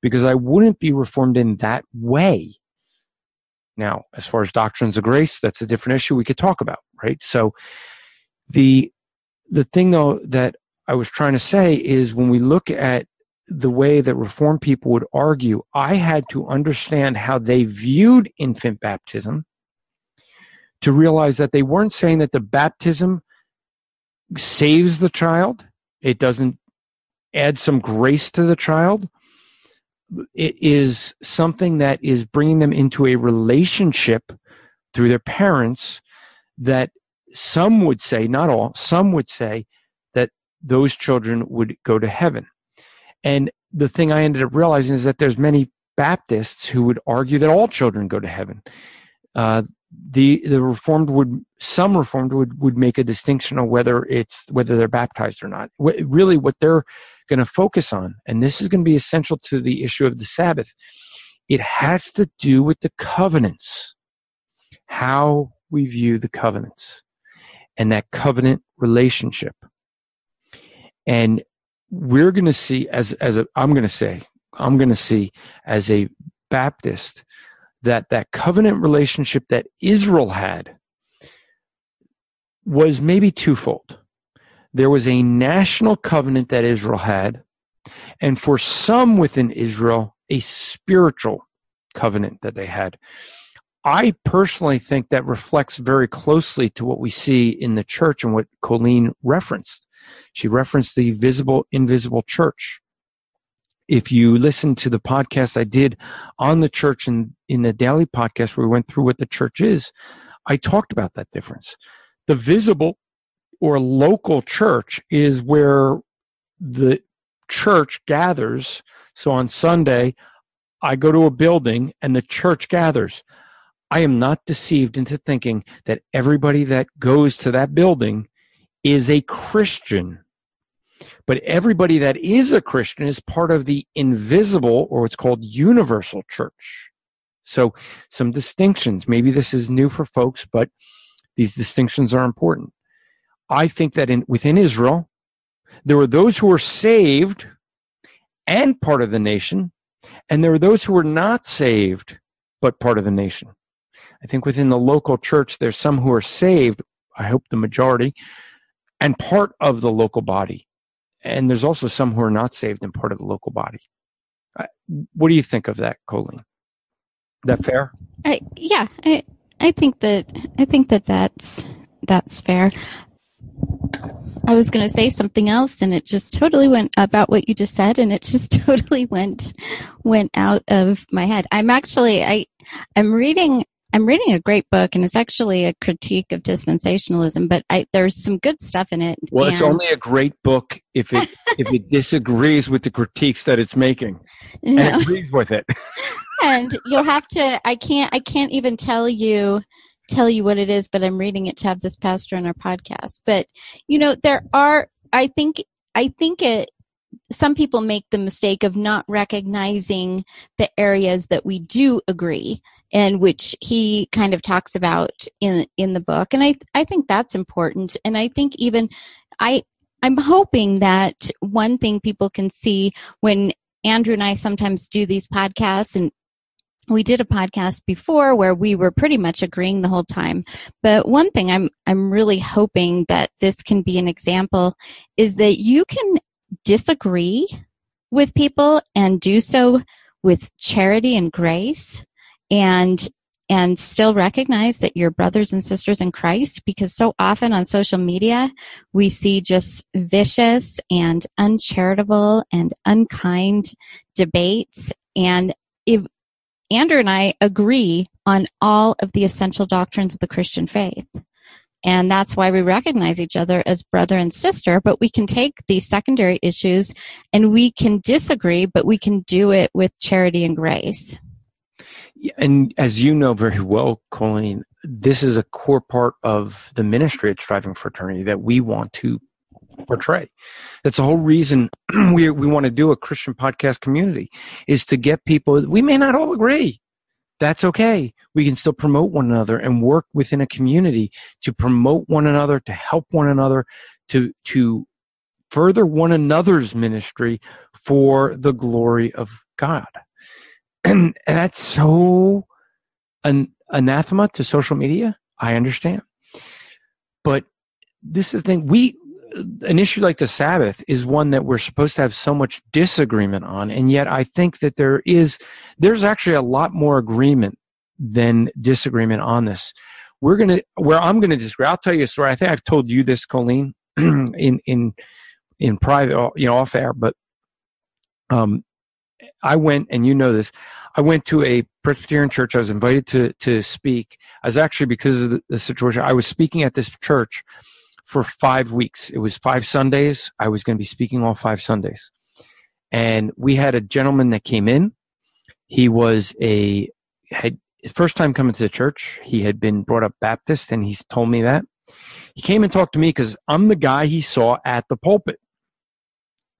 because I wouldn't be reformed in that way. Now, as far as doctrines of grace, that's a different issue we could talk about, right? So the the thing though that I was trying to say is when we look at the way that reformed people would argue, I had to understand how they viewed infant baptism to realize that they weren't saying that the baptism saves the child it doesn't add some grace to the child. It is something that is bringing them into a relationship through their parents that some would say, not all, some would say that those children would go to heaven. And the thing I ended up realizing is that there's many Baptists who would argue that all children go to heaven. Uh, the the reformed would some reformed would would make a distinction on whether it's whether they're baptized or not really what they're going to focus on and this is going to be essential to the issue of the sabbath it has to do with the covenants how we view the covenants and that covenant relationship and we're going to see as as a i'm going to say i'm going to see as a baptist that that covenant relationship that Israel had was maybe twofold. There was a national covenant that Israel had, and for some within Israel, a spiritual covenant that they had. I personally think that reflects very closely to what we see in the church and what Colleen referenced. She referenced the visible, invisible church if you listen to the podcast I did on the church and in the daily podcast where we went through what the church is, I talked about that difference. The visible or local church is where the church gathers. So on Sunday, I go to a building and the church gathers. I am not deceived into thinking that everybody that goes to that building is a Christian but everybody that is a Christian is part of the invisible or what's called universal church. So some distinctions. Maybe this is new for folks, but these distinctions are important. I think that in, within Israel, there were those who were saved and part of the nation, and there were those who were not saved but part of the nation. I think within the local church, there's some who are saved, I hope the majority, and part of the local body and there's also some who are not saved and part of the local body. What do you think of that, Colleen? That fair? I, yeah, I, I think that I think that that's that's fair. I was going to say something else, and it just totally went about what you just said, and it just totally went went out of my head. I'm actually I I'm reading I'm reading a great book, and it's actually a critique of dispensationalism. But I, there's some good stuff in it. Well, it's only a great book if it if it disagrees with the critiques that it's making and No. agrees with it. and you'll have to i can't i can't even tell you tell you what it is but i'm reading it to have this pastor on our podcast. But you know there are i think i think it some people make the mistake of not recognizing the areas that we do agree and which he kind of talks about in in the book. And i i think that's important. And i think even i i'm hoping that one thing people can see when Andrew and I sometimes do these podcasts and we did a podcast before where we were pretty much agreeing the whole time. But one thing I'm I'm really hoping that this can be an example is that you can disagree with people and do so with charity and grace and and still recognize that you're brothers and sisters in Christ because so often on social media we see just vicious and uncharitable and unkind debates and if Andrew and I agree on all of the essential doctrines of the Christian faith. And that's why we recognize each other as brother and sister, but we can take these secondary issues and we can disagree, but we can do it with charity and grace. And as you know very well, Colleen, this is a core part of the ministry at Striving for Eternity that we want to portray. That's the whole reason we we want to do a Christian podcast community is to get people. We may not all agree. That's okay. We can still promote one another and work within a community to promote one another, to help one another, to to further one another's ministry for the glory of God. And, and that's so an anathema to social media. I understand. But this is the thing. We, an issue like the Sabbath is one that we're supposed to have so much disagreement on. And yet I think that there is, there's actually a lot more agreement than disagreement on this. We're to, where I'm to disagree, I'll tell you a story. I think I've told you this, Colleen, in, in, in private, you know, off air, but, um, I went, and you know this, I went to a Presbyterian church. I was invited to, to speak. I was actually, because of the, the situation, I was speaking at this church for five weeks. It was five Sundays. I was going to be speaking all five Sundays. And we had a gentleman that came in. He was a, had, first time coming to the church. He had been brought up Baptist and he's told me that. He came and talked to me because I'm the guy he saw at the pulpit.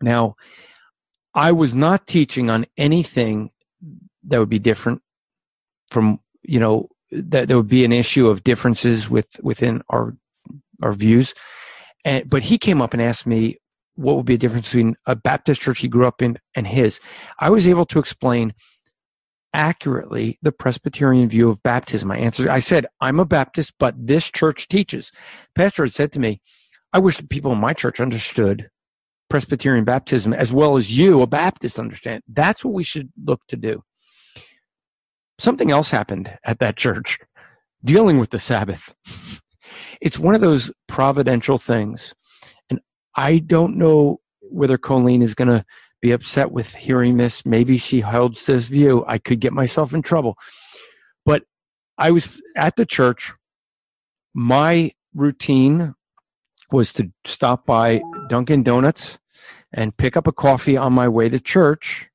Now, I was not teaching on anything that would be different from, you know, that there would be an issue of differences with within our our views. And but he came up and asked me what would be a difference between a Baptist church he grew up in and his. I was able to explain accurately the Presbyterian view of baptism. I answered, I said, I'm a Baptist, but this church teaches. Pastor had said to me, I wish the people in my church understood Presbyterian baptism as well as you, a Baptist, understand. That's what we should look to do. Something else happened at that church dealing with the Sabbath. It's one of those providential things. And I don't know whether Colleen is going to be upset with hearing this. Maybe she holds this view. I could get myself in trouble. But I was at the church. My routine was to stop by Dunkin' Donuts and pick up a coffee on my way to church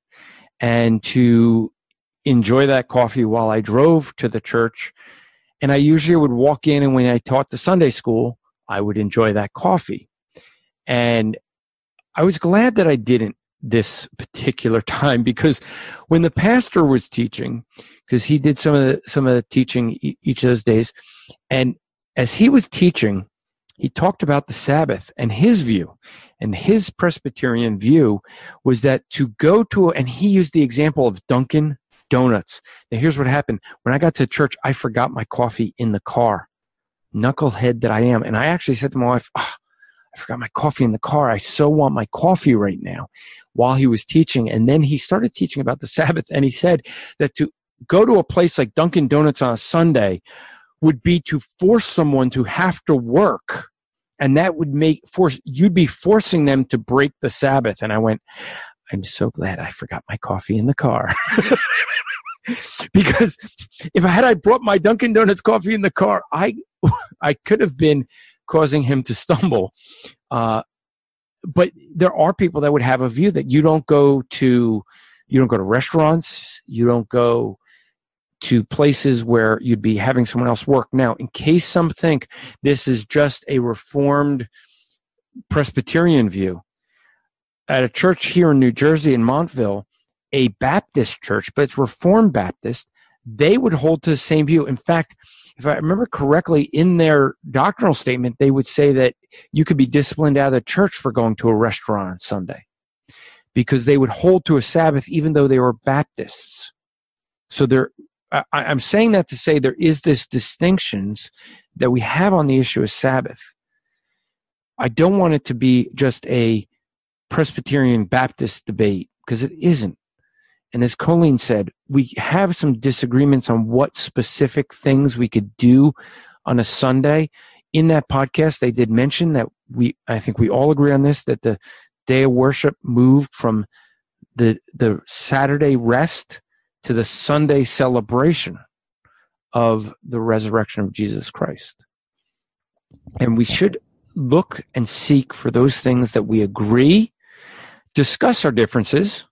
and to enjoy that coffee while I drove to the church. And I usually would walk in and when I taught the Sunday school, I would enjoy that coffee. And I was glad that I didn't this particular time because when the pastor was teaching, because he did some of the, some of the teaching each of those days, and as he was teaching, he talked about the Sabbath and his view. And his Presbyterian view was that to go to, and he used the example of Dunkin' Donuts. Now, here's what happened. When I got to church, I forgot my coffee in the car. Knucklehead that I am. And I actually said to my wife, oh, I forgot my coffee in the car. I so want my coffee right now while he was teaching. And then he started teaching about the Sabbath. And he said that to go to a place like Dunkin' Donuts on a Sunday would be to force someone to have to work and that would make force you'd be forcing them to break the sabbath and i went i'm so glad i forgot my coffee in the car because if i had i brought my dunkin donuts coffee in the car i i could have been causing him to stumble uh, but there are people that would have a view that you don't go to you don't go to restaurants you don't go to places where you'd be having someone else work. Now, in case some think this is just a reformed Presbyterian view, at a church here in New Jersey in Montville, a Baptist church, but it's Reformed Baptist, they would hold to the same view. In fact, if I remember correctly, in their doctrinal statement, they would say that you could be disciplined out of the church for going to a restaurant on Sunday because they would hold to a Sabbath even though they were Baptists. So they're I, I'm saying that to say there is this distinctions that we have on the issue of Sabbath. I don't want it to be just a Presbyterian Baptist debate because it isn't. And as Colleen said, we have some disagreements on what specific things we could do on a Sunday. In that podcast, they did mention that we, I think we all agree on this, that the day of worship moved from the, the Saturday rest to the Sunday celebration of the resurrection of Jesus Christ. And we should look and seek for those things that we agree, discuss our differences.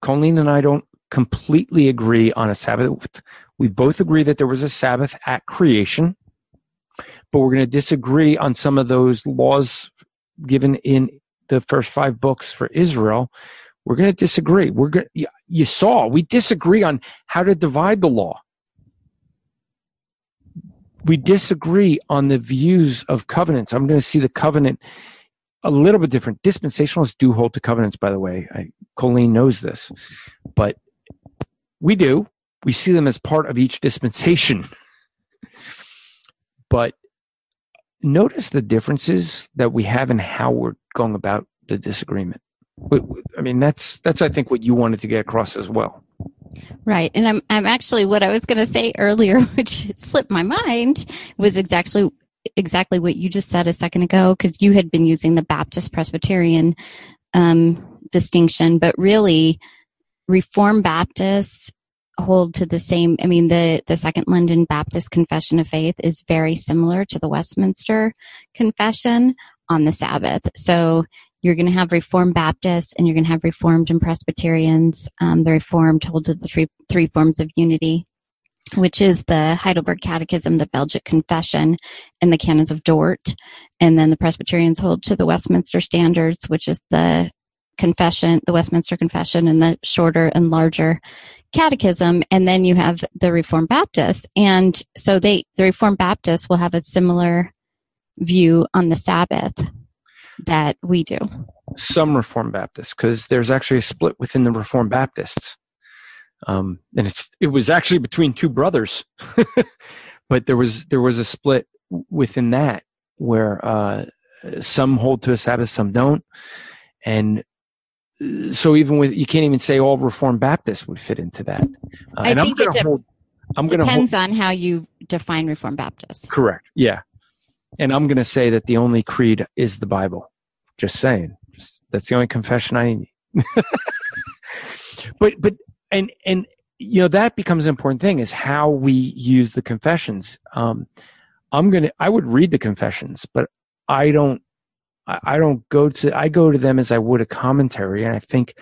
Colleen and I don't completely agree on a Sabbath. We both agree that there was a Sabbath at creation, but we're going to disagree on some of those laws given in the first five books for Israel we're going to disagree. We're going. You saw we disagree on how to divide the law. We disagree on the views of covenants. I'm going to see the covenant a little bit different. Dispensationalists do hold to covenants, by the way. I, Colleen knows this, but we do. We see them as part of each dispensation. but notice the differences that we have in how we're going about the disagreement. I mean, that's that's I think what you wanted to get across as well. Right, and I'm I'm actually what I was going to say earlier, which slipped my mind, was exactly exactly what you just said a second ago because you had been using the Baptist Presbyterian um, distinction, but really, Reformed Baptists hold to the same. I mean, the the Second London Baptist Confession of Faith is very similar to the Westminster Confession on the Sabbath. So you're going to have Reformed Baptists and you're going to have Reformed and Presbyterians. Um, the Reformed hold to the three, three forms of unity, which is the Heidelberg Catechism, the Belgic Confession, and the Canons of Dort. And then the Presbyterians hold to the Westminster Standards, which is the confession, the Westminster Confession, and the shorter and larger catechism. And then you have the Reformed Baptists. And so they, the Reformed Baptists will have a similar view on the Sabbath that we do? Some Reformed Baptists, because there's actually a split within the Reformed Baptists. Um, and it's it was actually between two brothers, but there was there was a split within that where uh, some hold to a Sabbath, some don't, and uh, so even with you can't even say all Reformed Baptists would fit into that. Uh, I think it de- hold, depends hold, on how you define Reformed Baptist. Correct. Yeah, and I'm going to say that the only creed is the Bible. Just saying. That's the only confession I need. but but and and you know that becomes an important thing is how we use the confessions. Um, I'm gonna I would read the confessions, but I don't I don't go to I go to them as I would a commentary, and I think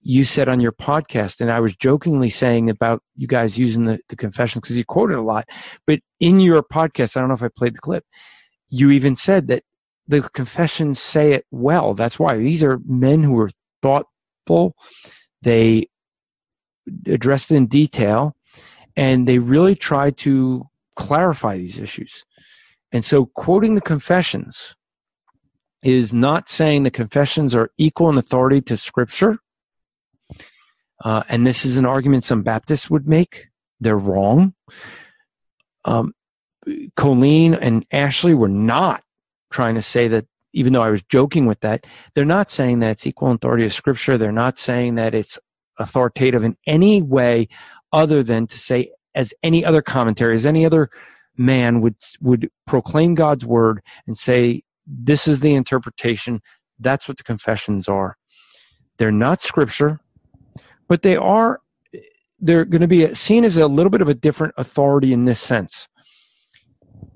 you said on your podcast, and I was jokingly saying about you guys using the, the confessions because you quoted a lot, but in your podcast, I don't know if I played the clip, you even said that the confessions say it well. That's why these are men who are thoughtful. They addressed it in detail and they really try to clarify these issues. And so quoting the confessions is not saying the confessions are equal in authority to scripture. Uh, and this is an argument some Baptists would make. They're wrong. Um, Colleen and Ashley were not trying to say that even though I was joking with that, they're not saying that it's equal in authority of scripture. They're not saying that it's authoritative in any way other than to say as any other commentary, as any other man would would proclaim God's word and say, "This is the interpretation. That's what the confessions are." They're not scripture, but they are. They're going to be seen as a little bit of a different authority in this sense.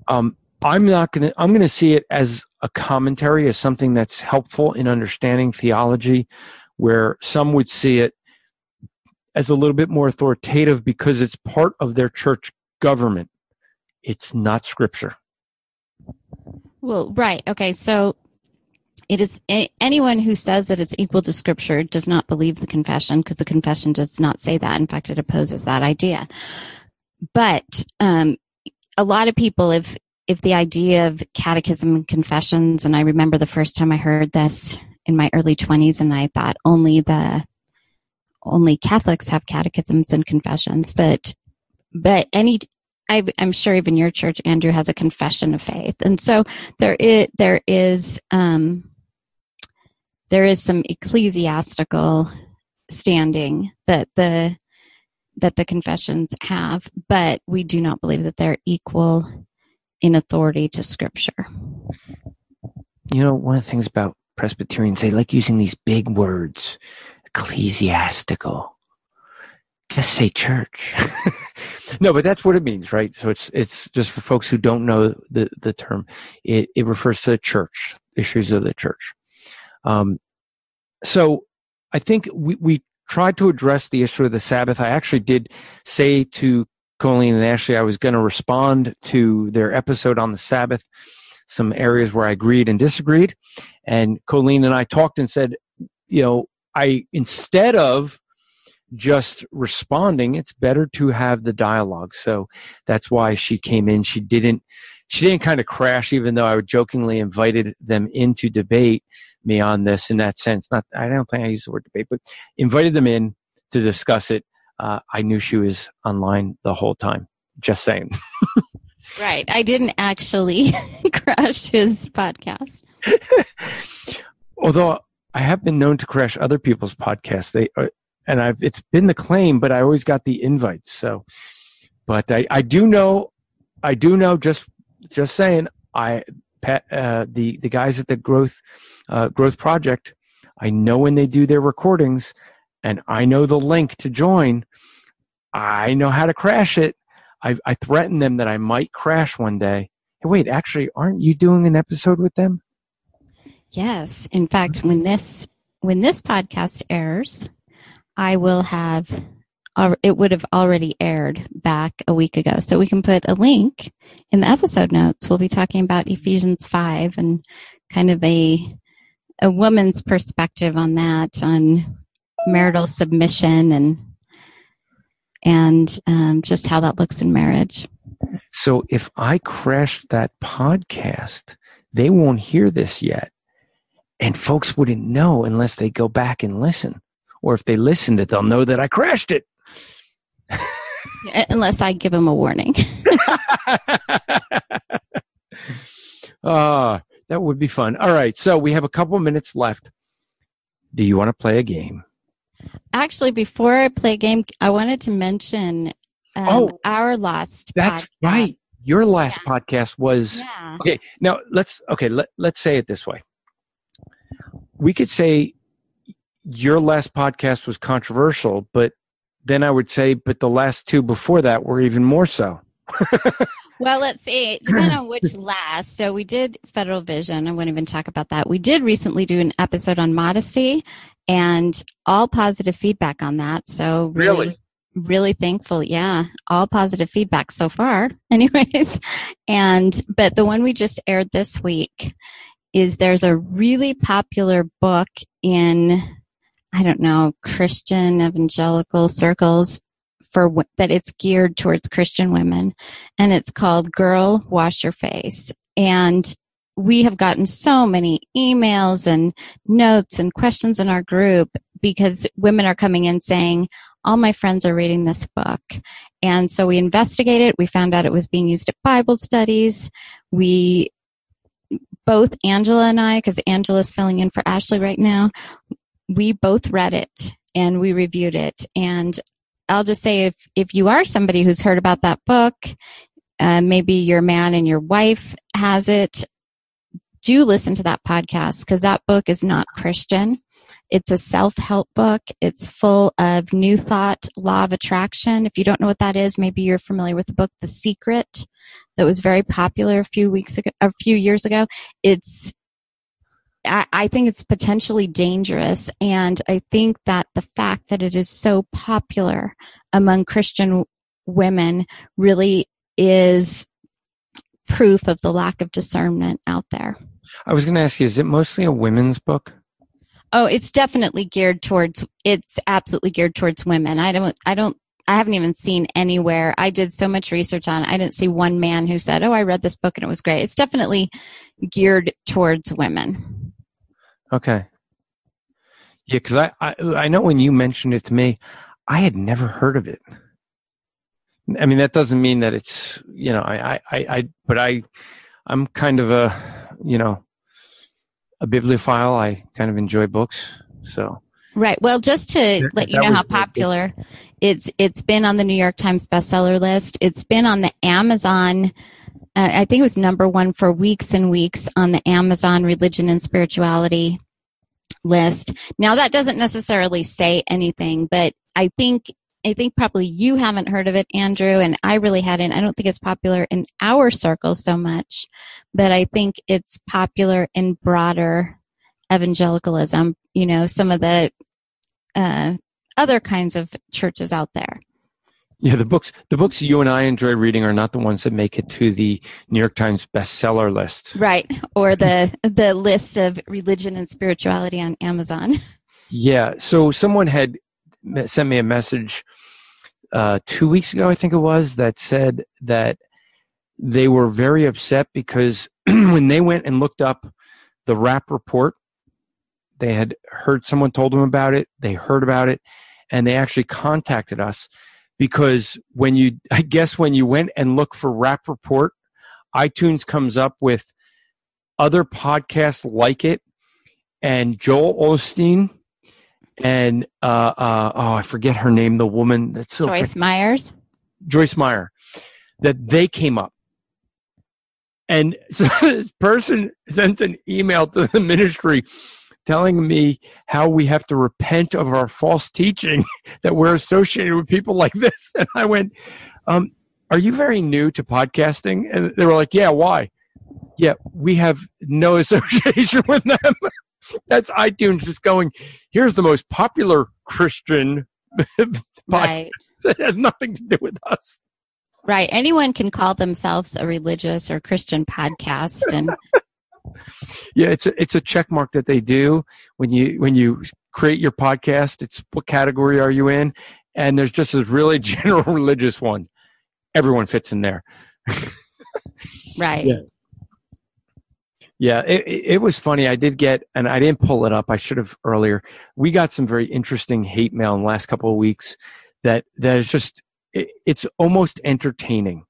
Um, I'm not going to. I'm going to see it as a commentary, as something that's helpful in understanding theology, where some would see it as a little bit more authoritative because it's part of their church government. It's not scripture. Well, right. Okay. So it is anyone who says that it's equal to scripture does not believe the confession because the confession does not say that. In fact, it opposes that idea. But um, a lot of people, if if the idea of catechism and confessions, and I remember the first time I heard this in my early twenties, and I thought only the only Catholics have catechisms and confessions, but but any I, am sure even your church, Andrew, has a confession of faith, and so there is there is um, there is some ecclesiastical standing that the that the confessions have, but we do not believe that they're equal in authority to Scripture. You know, one of the things about Presbyterians, they like using these big words ecclesiastical. Just say church. no, but that's what it means, right? So it's it's just for folks who don't know the the term. It it refers to the church, issues of the church. Um, so I think we we tried to address the issue of the Sabbath. I actually did say to Colleen and Ashley I was going to respond to their episode on the Sabbath, some areas where I agreed and disagreed, and Colleen and I talked and said, you know, I instead of just responding, it's better to have the dialogue. So that's why she came in. She didn't she didn't kind of crash, even though I jokingly invited them in to debate me on this in that sense. Not I don't think I used the word debate, but invited them in to discuss it. Uh, I knew she was online the whole time. Just saying. right. I didn't actually crash his podcast. Although I have been known to crash other people's podcasts. They uh, and I've it's been the claim, but I always got the invites. So, but I I do know, I do know. Just just saying, I uh, the the guys at the growth uh, growth project, I know when they do their recordings, and I know the link to join. I know how to crash it. I I threatened them that I might crash one day. Hey, wait, actually, aren't you doing an episode with them? Yes. In fact, when this when this podcast airs, I will have it would have already aired back a week ago. So we can put a link in the episode notes. We'll be talking about Ephesians 5 and kind of a a woman's perspective on that on marital submission and and um, just how that looks in marriage. So if I crash that podcast, they won't hear this yet. And folks wouldn't know unless they go back and listen. Or if they listened it, they'll know that I crashed it. unless I give them a warning. Uh, that would be fun. All right. So we have a couple minutes left. Do you want to play a game? Actually, before I play a game, I wanted to mention um, oh, our last That's podcast. right. Your last yeah. podcast was yeah. okay. Now let's okay. Let, let's say it this way we could say your last podcast was controversial, but then I would say, but the last two before that were even more so. well, let's see. Depending on which last. So we did Federal Vision. I won't even talk about that. We did recently do an episode on modesty and all positive feedback on that. So really, really, really thankful. Yeah. All positive feedback so far. Anyways. And, but the one we just aired this week is there's a really popular book in I don't know Christian evangelical circles for that it's geared towards Christian women and it's called Girl Wash Your Face and we have gotten so many emails and notes and questions in our group because women are coming in saying all my friends are reading this book. And so we investigated. We found out it was being used at Bible studies. We both Angela and I, because Angela's filling in for Ashley right now, we both read it and we reviewed it. And I'll just say if, if you are somebody who's heard about that book, uh, maybe your man and your wife has it, do listen to that podcast because that book is not Christian. It's a self help book. It's full of new thought, law of attraction. If you don't know what that is, maybe you're familiar with the book The Secret that was very popular a few weeks ago, a few years ago. It's I, I think it's potentially dangerous. And I think that the fact that it is so popular among Christian women really is proof of the lack of discernment out there. I was going to ask you, is it mostly a women's book? Oh, it's definitely geared towards. It's absolutely geared towards women. I don't. I don't. I haven't even seen anywhere. I did so much research on. It, I didn't see one man who said, "Oh, I read this book and it was great." It's definitely geared towards women. Okay. Yeah, because I, I I know when you mentioned it to me, I had never heard of it. I mean, that doesn't mean that it's you know I I I but I I'm kind of a you know a bibliophile. I kind of enjoy books, so. Right. Well, just to let you know how popular it's it's been on the New York Times bestseller list. It's been on the Amazon. Uh, I think it was number one for weeks and weeks on the Amazon religion and spirituality list. Now that doesn't necessarily say anything, but I think I think probably you haven't heard of it, Andrew, and I really hadn't. I don't think it's popular in our circles so much, but I think it's popular in broader evangelicalism, you know, some of the uh, other kinds of churches out there. Yeah, the books the books you and I enjoy reading are not the ones that make it to the New York Times bestseller list. Right. Or the the list of religion and spirituality on Amazon. Yeah. So someone had sent me a message uh, two weeks ago, I think it was, that said that they were very upset because when they went and looked up the Rapp Report, they had heard someone told them about it, they heard about it, and they actually contacted us because when you, I guess, when you went and look for Rapp Report, iTunes comes up with other podcasts like it, and Joel Osteen and uh, uh, oh, I forget her name, the woman that's so Joyce Myers, Joyce Meyer, that they came up. And so this person sent an email to the ministry telling me how we have to repent of our false teaching that we're associated with people like this. And I went, um, Are you very new to podcasting? And they were like, Yeah, why? Yeah, we have no association with them. That's iTunes just going, here's the most popular Christian right. It has nothing to do with us. Right. Anyone can call themselves a religious or Christian podcast and Yeah, it's a it's a check mark that they do when you when you create your podcast. It's what category are you in? And there's just this really general religious one. Everyone fits in there. right. Yeah. Yeah, it, it was funny. I did get, and I didn't pull it up. I should have earlier. We got some very interesting hate mail in the last couple of weeks. That that is just, it, it's almost entertaining.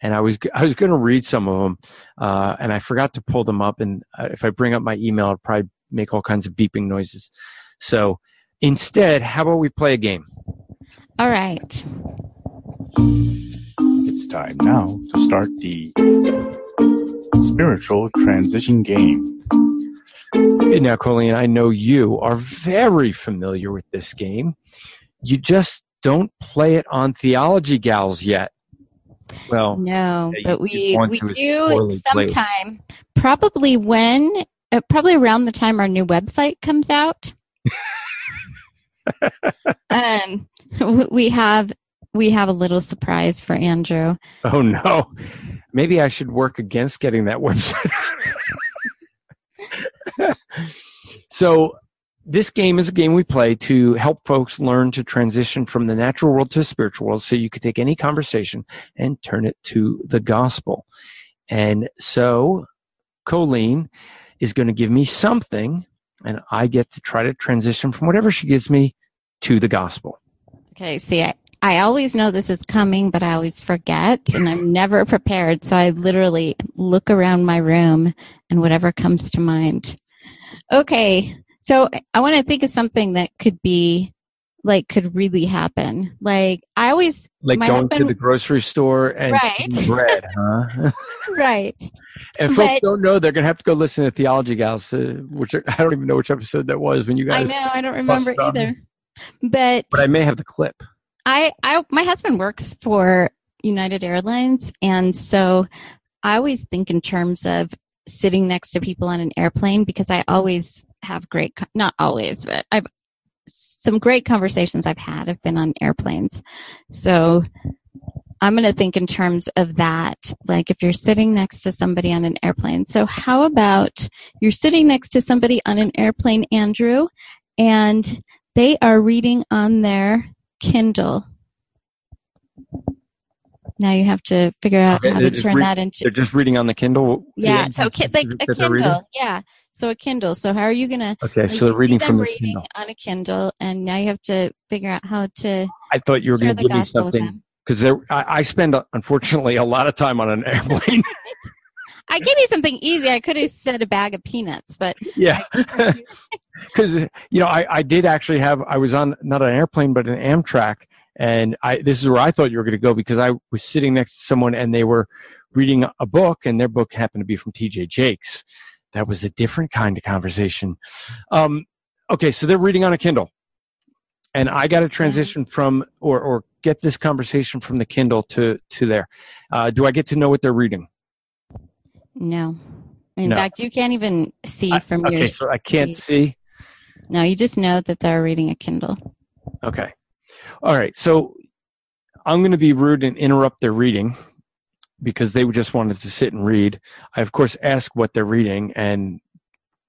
And I was I was going to read some of them, uh, and I forgot to pull them up. And uh, if I bring up my email, I'll probably make all kinds of beeping noises. So instead, how about we play a game? All right. It's time now to start the spiritual transition game. Now, Colleen, I know you are very familiar with this game. You just don't play it on Theology Gals yet. Well, no, yeah, but we we do sometime. Probably when, uh, probably around the time our new website comes out. um, we have we have a little surprise for Andrew. Oh no. Maybe I should work against getting that website. so this game is a game we play to help folks learn to transition from the natural world to the spiritual world so you could take any conversation and turn it to the gospel. And so Colleen is going to give me something and I get to try to transition from whatever she gives me to the gospel. Okay, see, I, I always know this is coming, but I always forget and I'm never prepared. So I literally look around my room and whatever comes to mind. Okay. So I want to think of something that could be like could really happen. Like I always Like going husband- to the grocery store and Right. bread, huh? right. if folks But- don't know, they're gonna have to go listen to Theology Gals, uh, which are, I don't even know which episode that was when you guys. I know, I don't remember bust on me. either. But But I may have the clip. I, I, my husband works for United Airlines, and so I always think in terms of sitting next to people on an airplane because I always have great, not always, but I've some great conversations I've had have been on airplanes. So I'm going to think in terms of that, like if you're sitting next to somebody on an airplane. So how about you're sitting next to somebody on an airplane, Andrew, and they are reading on their Kindle. Now you have to figure out how to turn that into They're just reading on the Kindle. yeah. So ki- like a that they're reading? Kindle, yeah. So a Kindle. So how are you gonna? Okay, so they're reading from the reading Kindle. on a Kindle, and now you have to figure out how to I thought you were going to give me something because there. I, I spend unfortunately a lot of time on an airplane. I gave you something easy. I could have said a bag of peanuts, but yeah, because you know I, I did actually have I was on not an airplane but an Amtrak, and I this is where I thought you were going to go because I was sitting next to someone and they were reading a book and their book happened to be from T.D. Jakes. That was a different kind of conversation. Um, okay, so they're reading on a Kindle, and I got to transition from or or get this conversation from the Kindle to to there. Uh, do I get to know what they're reading? No. In No. fact, you can't even see I- from okay, your. so I can't see. No, you just know that they're reading a Kindle. Okay. All right. So I'm going to be rude and interrupt their reading because they just wanted to sit and read. I, of course, ask what they're reading, and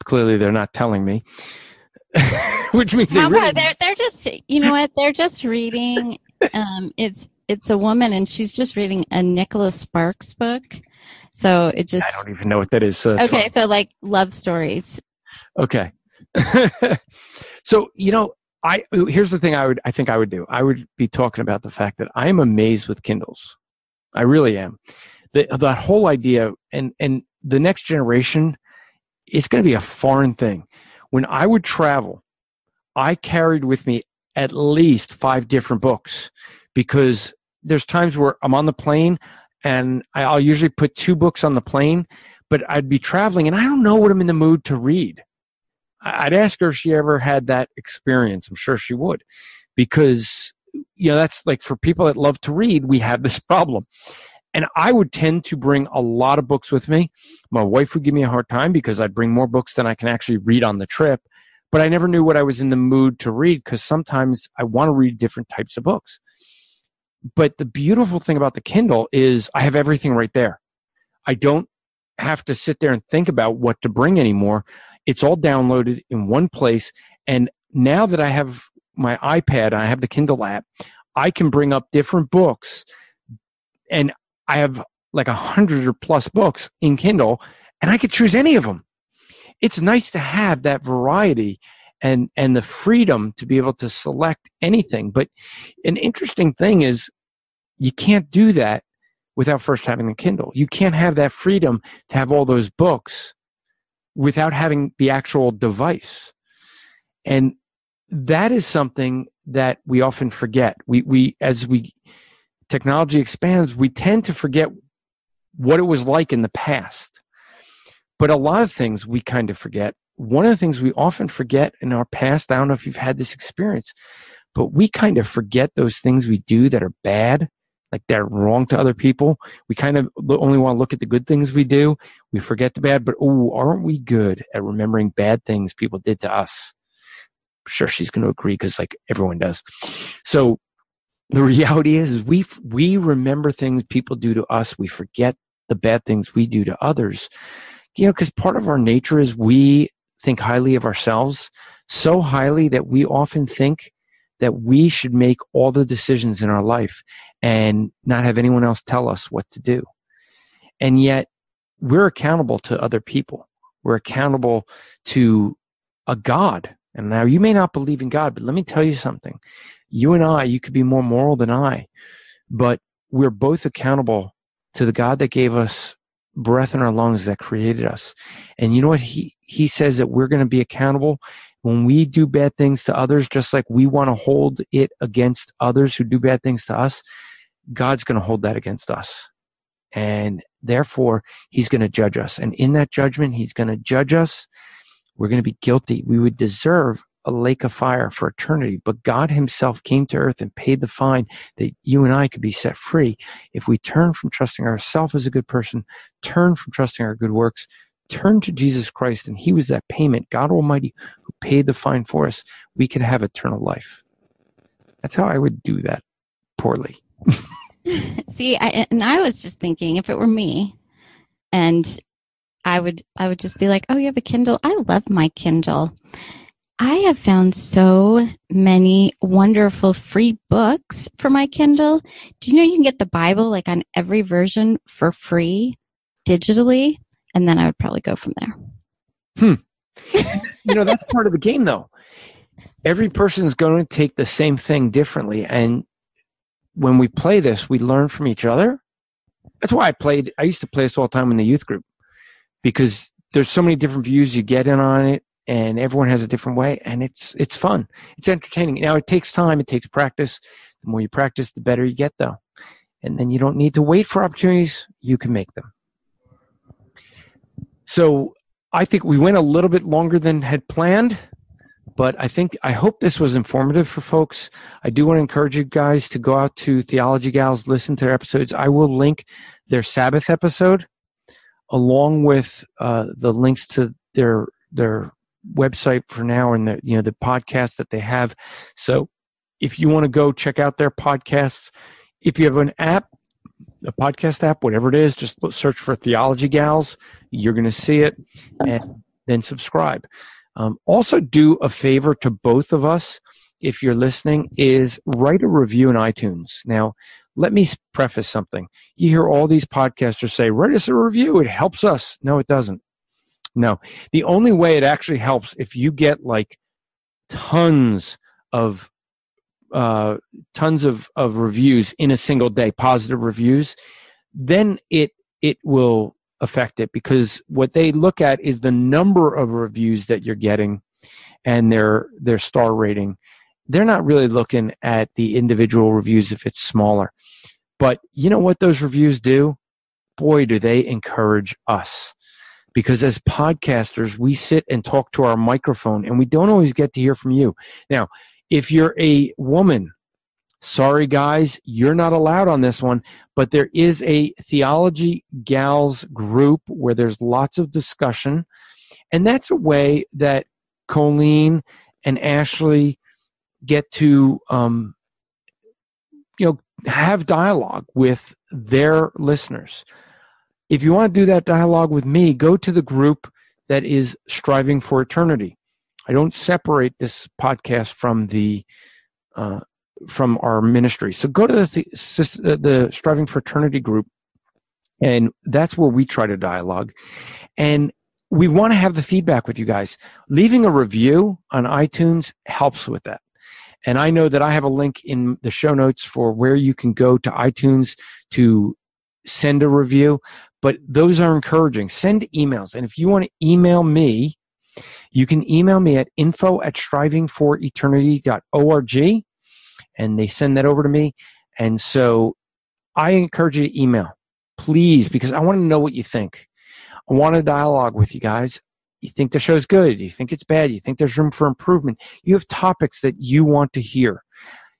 clearly they're not telling me, which means they No, really, they're they're just you know what they're just reading. Um, it's it's a woman and she's just reading a Nicholas Sparks book. So it just. I don't even know what that is. So okay. So like love stories. Okay. so, you know, I here's the thing I would I think I would do. I would be talking about the fact that I am amazed with Kindles. I really am. The that whole idea and and the next generation it's going to be a foreign thing. When I would travel, I carried with me at least 5 different books because there's times where I'm on the plane and I'll usually put two books on the plane, but I'd be traveling and I don't know what I'm in the mood to read. I'd ask her if she ever had that experience. I'm sure she would, because you know that's like for people that love to read, we have this problem. And I would tend to bring a lot of books with me. My wife would give me a hard time because I'd bring more books than I can actually read on the trip. But I never knew what I was in the mood to read because sometimes I want to read different types of books. But the beautiful thing about the Kindle is I have everything right there. I don't have to sit there and think about what to bring anymore. It's all downloaded in one place. And now that I have my iPad and I have the Kindle app, I can bring up different books. And I have like a hundred or plus books in Kindle, and I could choose any of them. It's nice to have that variety and and the freedom to be able to select anything. But an interesting thing is you can't do that without first having the Kindle. You can't have that freedom to have all those books without having the actual device. And that is something that we often forget. We, we, as we, technology expands, we tend to forget what it was like in the past. But a lot of things we kind of forget. One of the things we often forget in our past, I don't know if you've had this experience, but we kind of forget those things we do that are bad, like they're wrong to other people. We kind of only want to look at the good things we do. We forget the bad, but oh, aren't we good at remembering bad things people did to us? sure she's going to agree because like everyone does. So the reality is, is we we remember things people do to us. We forget the bad things we do to others. You know, because part of our nature is we think highly of ourselves, so highly that we often think that we should make all the decisions in our life and not have anyone else tell us what to do. And yet, we're accountable to other people. We're accountable to a God and now you may not believe in God, but let me tell you something. You and I, you could be more moral than I, but we're both accountable to the God that gave us breath in our lungs that created us. And you know what? He, he says that we're going to be accountable when we do bad things to others, just like we want to hold it against others who do bad things to us, God's going to hold that against us. And therefore, he's going to judge us. And in that judgment, he's going to judge us. We're going to be guilty. We would deserve a lake of fire for eternity. But God himself came to earth and paid the fine that you and I could be set free if we turn from trusting ourselves as a good person, turn from trusting our good works, turn to Jesus Christ, and he was that payment, God Almighty, who paid the fine for us, we could have eternal life. That's how I would do that poorly. See, I, and I was just thinking if it were me, and I would, I would just be like, "Oh, you have a Kindle? I love my Kindle." I have found so many wonderful free books for my Kindle. Do you know you can get the Bible like on every version for free digitally? And then I would probably go from there. Hmm. you know, that's part of the game though. Every person is going to take the same thing differently. And when we play this, we learn from each other. That's why I played, I used to play this all the time in the youth group because there's so many different views you get in on it and everyone has a different way and it's it's fun it's entertaining now it takes time it takes practice the more you practice the better you get though and then you don't need to wait for opportunities you can make them so i think we went a little bit longer than had planned but i think i hope this was informative for folks i do want to encourage you guys to go out to theology gals listen to their episodes i will link their sabbath episode along with uh, the links to their their website for now and the you know the podcasts that they have. So if you want to go check out their podcasts, if you have an app, a podcast app, whatever it is, just search for Theology Gals. You're going to see it, and then subscribe. Um, also, do a favor to both of us if you're listening is write a review in iTunes. Now, let me preface something. You hear all these podcasters say, write us a review. It helps us. No, it doesn't. No, the only way it actually helps if you get like tons of uh, tons of, of reviews in a single day, positive reviews, then it it will affect it because what they look at is the number of reviews that you're getting and their their star rating. They're not really looking at the individual reviews if it's smaller. But you know what those reviews do? Boy, do they encourage us because as podcasters, we sit and talk to our microphone and we don't always get to hear from you. Now, if you're a woman, sorry guys, you're not allowed on this one, but there is a theology gals group where there's lots of discussion. And that's a way that Colleen and Ashley get to, um, you know, have dialogue with their listeners if you want to do that dialogue with me, go to the group that is Striving for Eternity. I don't separate this podcast from the uh, from our ministry. So go to the, the the Striving for Eternity group, and that's where we try to dialogue. And we want to have the feedback with you guys. Leaving a review on iTunes helps with that. And I know that I have a link in the show notes for where you can go to iTunes to send a review but those are encouraging. Send emails. And if you want to email me, you can email me at info at strivingforeternity.org and they send that over to me. And so I encourage you to email, please, because I want to know what you think. I want to dialogue with you guys. You think the show's good? You think it's bad? You think there's room for improvement? You have topics that you want to hear.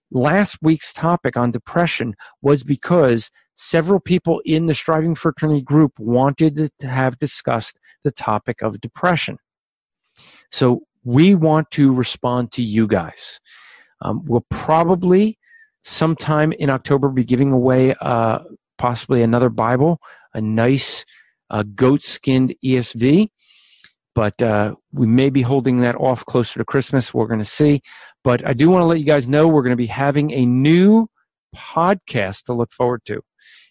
Last week's topic on depression was because several people in the Striving for Eternity group wanted to have discussed the topic of depression. So we want to respond to you guys. Um, we'll probably sometime in October be giving away uh, possibly another Bible, a nice uh, goat skinned ESV. But uh, we may be holding that off closer to Christmas. We're going to see. But I do want to let you guys know we're going to be having a new podcast to look forward to.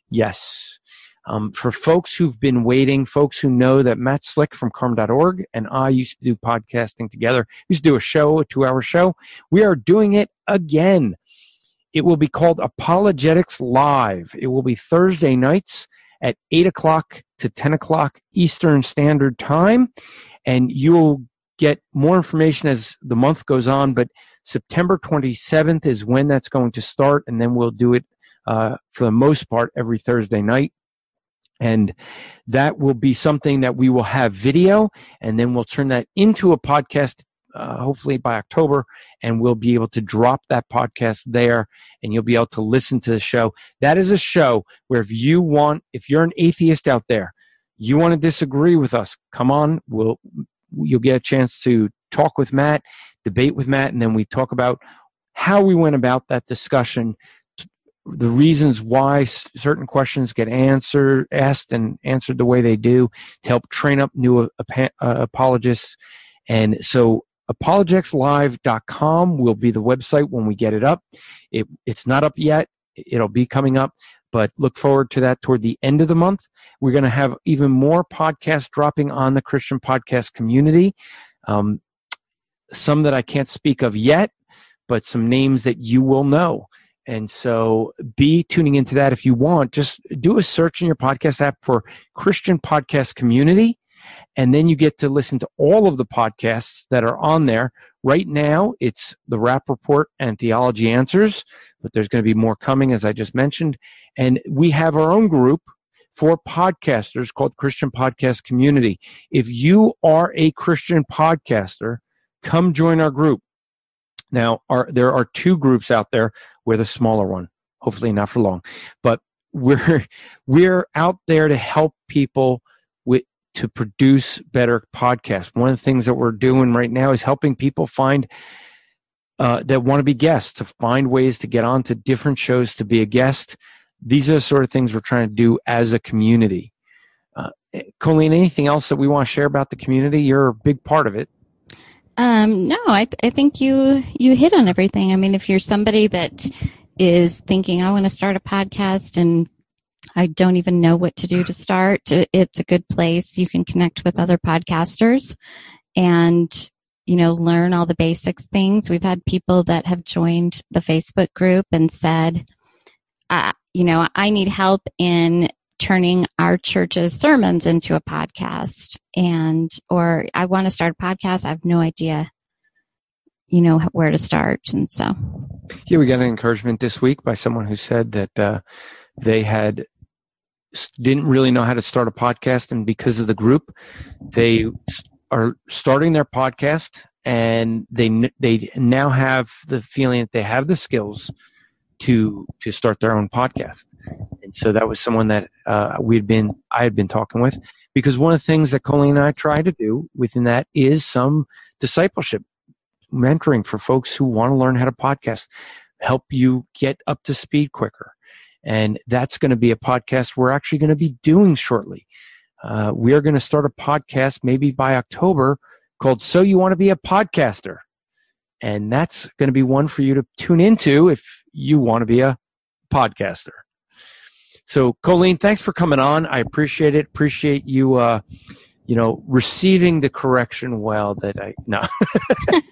Yes. Um, for folks who've been waiting, folks who know that Matt Slick from carm.org and I used to do podcasting together, we used to do a show, a two hour show. We are doing it again. It will be called Apologetics Live. It will be Thursday nights at 8 o'clock to 10 o'clock Eastern Standard Time. And you'll get more information as the month goes on, but September 27th is when that's going to start, and then we'll do it uh, for the most part every Thursday night. And that will be something that we will have video, and then we'll turn that into a podcast uh, hopefully by October, and we'll be able to drop that podcast there, and you'll be able to listen to the show. That is a show where if you want, if you're an atheist out there, you want to disagree with us, come on. We'll you'll get a chance to talk with Matt, debate with Matt, and then we talk about how we went about that discussion the reasons why certain questions get answered asked and answered the way they do to help train up new uh, apologists and so apologeticslive.com will be the website when we get it up. It, it's not up yet. It'll be coming up, but look forward to that toward the end of the month. We're going to have even more podcasts dropping on the Christian podcast community. Um, some that I can't speak of yet, but some names that you will know. And so be tuning into that if you want. Just do a search in your podcast app for Christian Podcast Community and then you get to listen to all of the podcasts that are on there. Right now, it's the Rapp Report and Theology Answers, but there's going to be more coming, as I just mentioned. And we have our own group for podcasters called Christian Podcast Community. If you are a Christian podcaster, come join our group. Now, our, there are two groups out there. We're the smaller one, hopefully not for long, but we're we're out there to help people with to produce better podcasts. One of the things that we're doing right now is helping people find uh, that want to be guests to find ways to get onto different shows to be a guest. These are the sort of things we're trying to do as a community. Uh, Colleen, anything else that we want to share about the community? You're a big part of it. Um, no, I, th- I think you you hit on everything. I mean, if you're somebody that is thinking, I want to start a podcast and I don't even know what to do to start. It's a good place. You can connect with other podcasters and, you know, learn all the basics things. We've had people that have joined the Facebook group and said, uh, you know, I need help in turning our church's sermons into a podcast. And or I want to start a podcast. I have no idea you know where to start. And so. Yeah we got an encouragement this week by someone who said that uh, they had didn't really know how to start a podcast, and because of the group, they are starting their podcast, and they they now have the feeling that they have the skills to to start their own podcast. And so that was someone that uh, we had been I had been talking with because one of the things that Colleen and I try to do within that is some discipleship mentoring for folks who want to learn how to podcast, help you get up to speed quicker and that's going to be a podcast we're actually going to be doing shortly. Uh, we are going to start a podcast maybe by October called So You Want to Be a Podcaster. And that's going to be one for you to tune into if you want to be a podcaster. So, Colleen, thanks for coming on. I appreciate it. Appreciate you, uh, you know, receiving the correction well that I, no.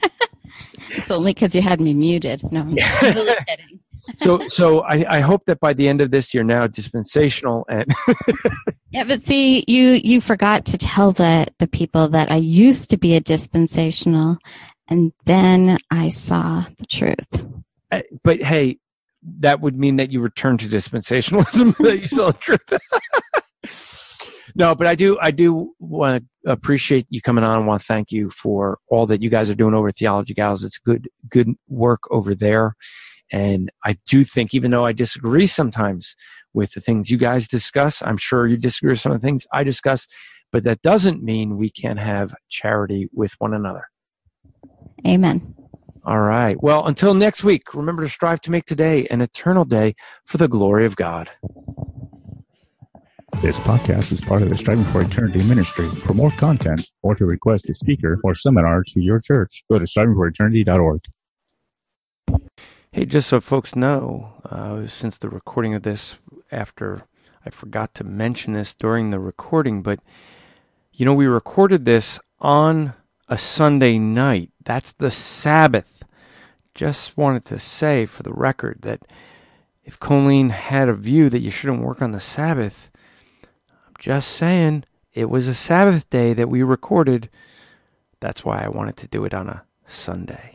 it's only because you had me muted. No, I'm really kidding so so I, I hope that by the end of this you're now dispensational and yeah but see you you forgot to tell the the people that i used to be a dispensational and then i saw the truth but hey that would mean that you return to dispensationalism that you saw truth no but i do i do want to appreciate you coming on i want to thank you for all that you guys are doing over at theology gals it's good good work over there and I do think, even though I disagree sometimes with the things you guys discuss, I'm sure you disagree with some of the things I discuss, but that doesn't mean we can't have charity with one another. Amen. All right. Well, until next week, remember to strive to make today an eternal day for the glory of God. This podcast is part of the Striving for Eternity ministry. For more content or to request a speaker or seminar to your church, go to strivingforeternity.org. Hey, just so folks know, uh, since the recording of this, after I forgot to mention this during the recording, but you know, we recorded this on a Sunday night. That's the Sabbath. Just wanted to say for the record that if Colleen had a view that you shouldn't work on the Sabbath, I'm just saying it was a Sabbath day that we recorded That's why I wanted to do it on a Sunday.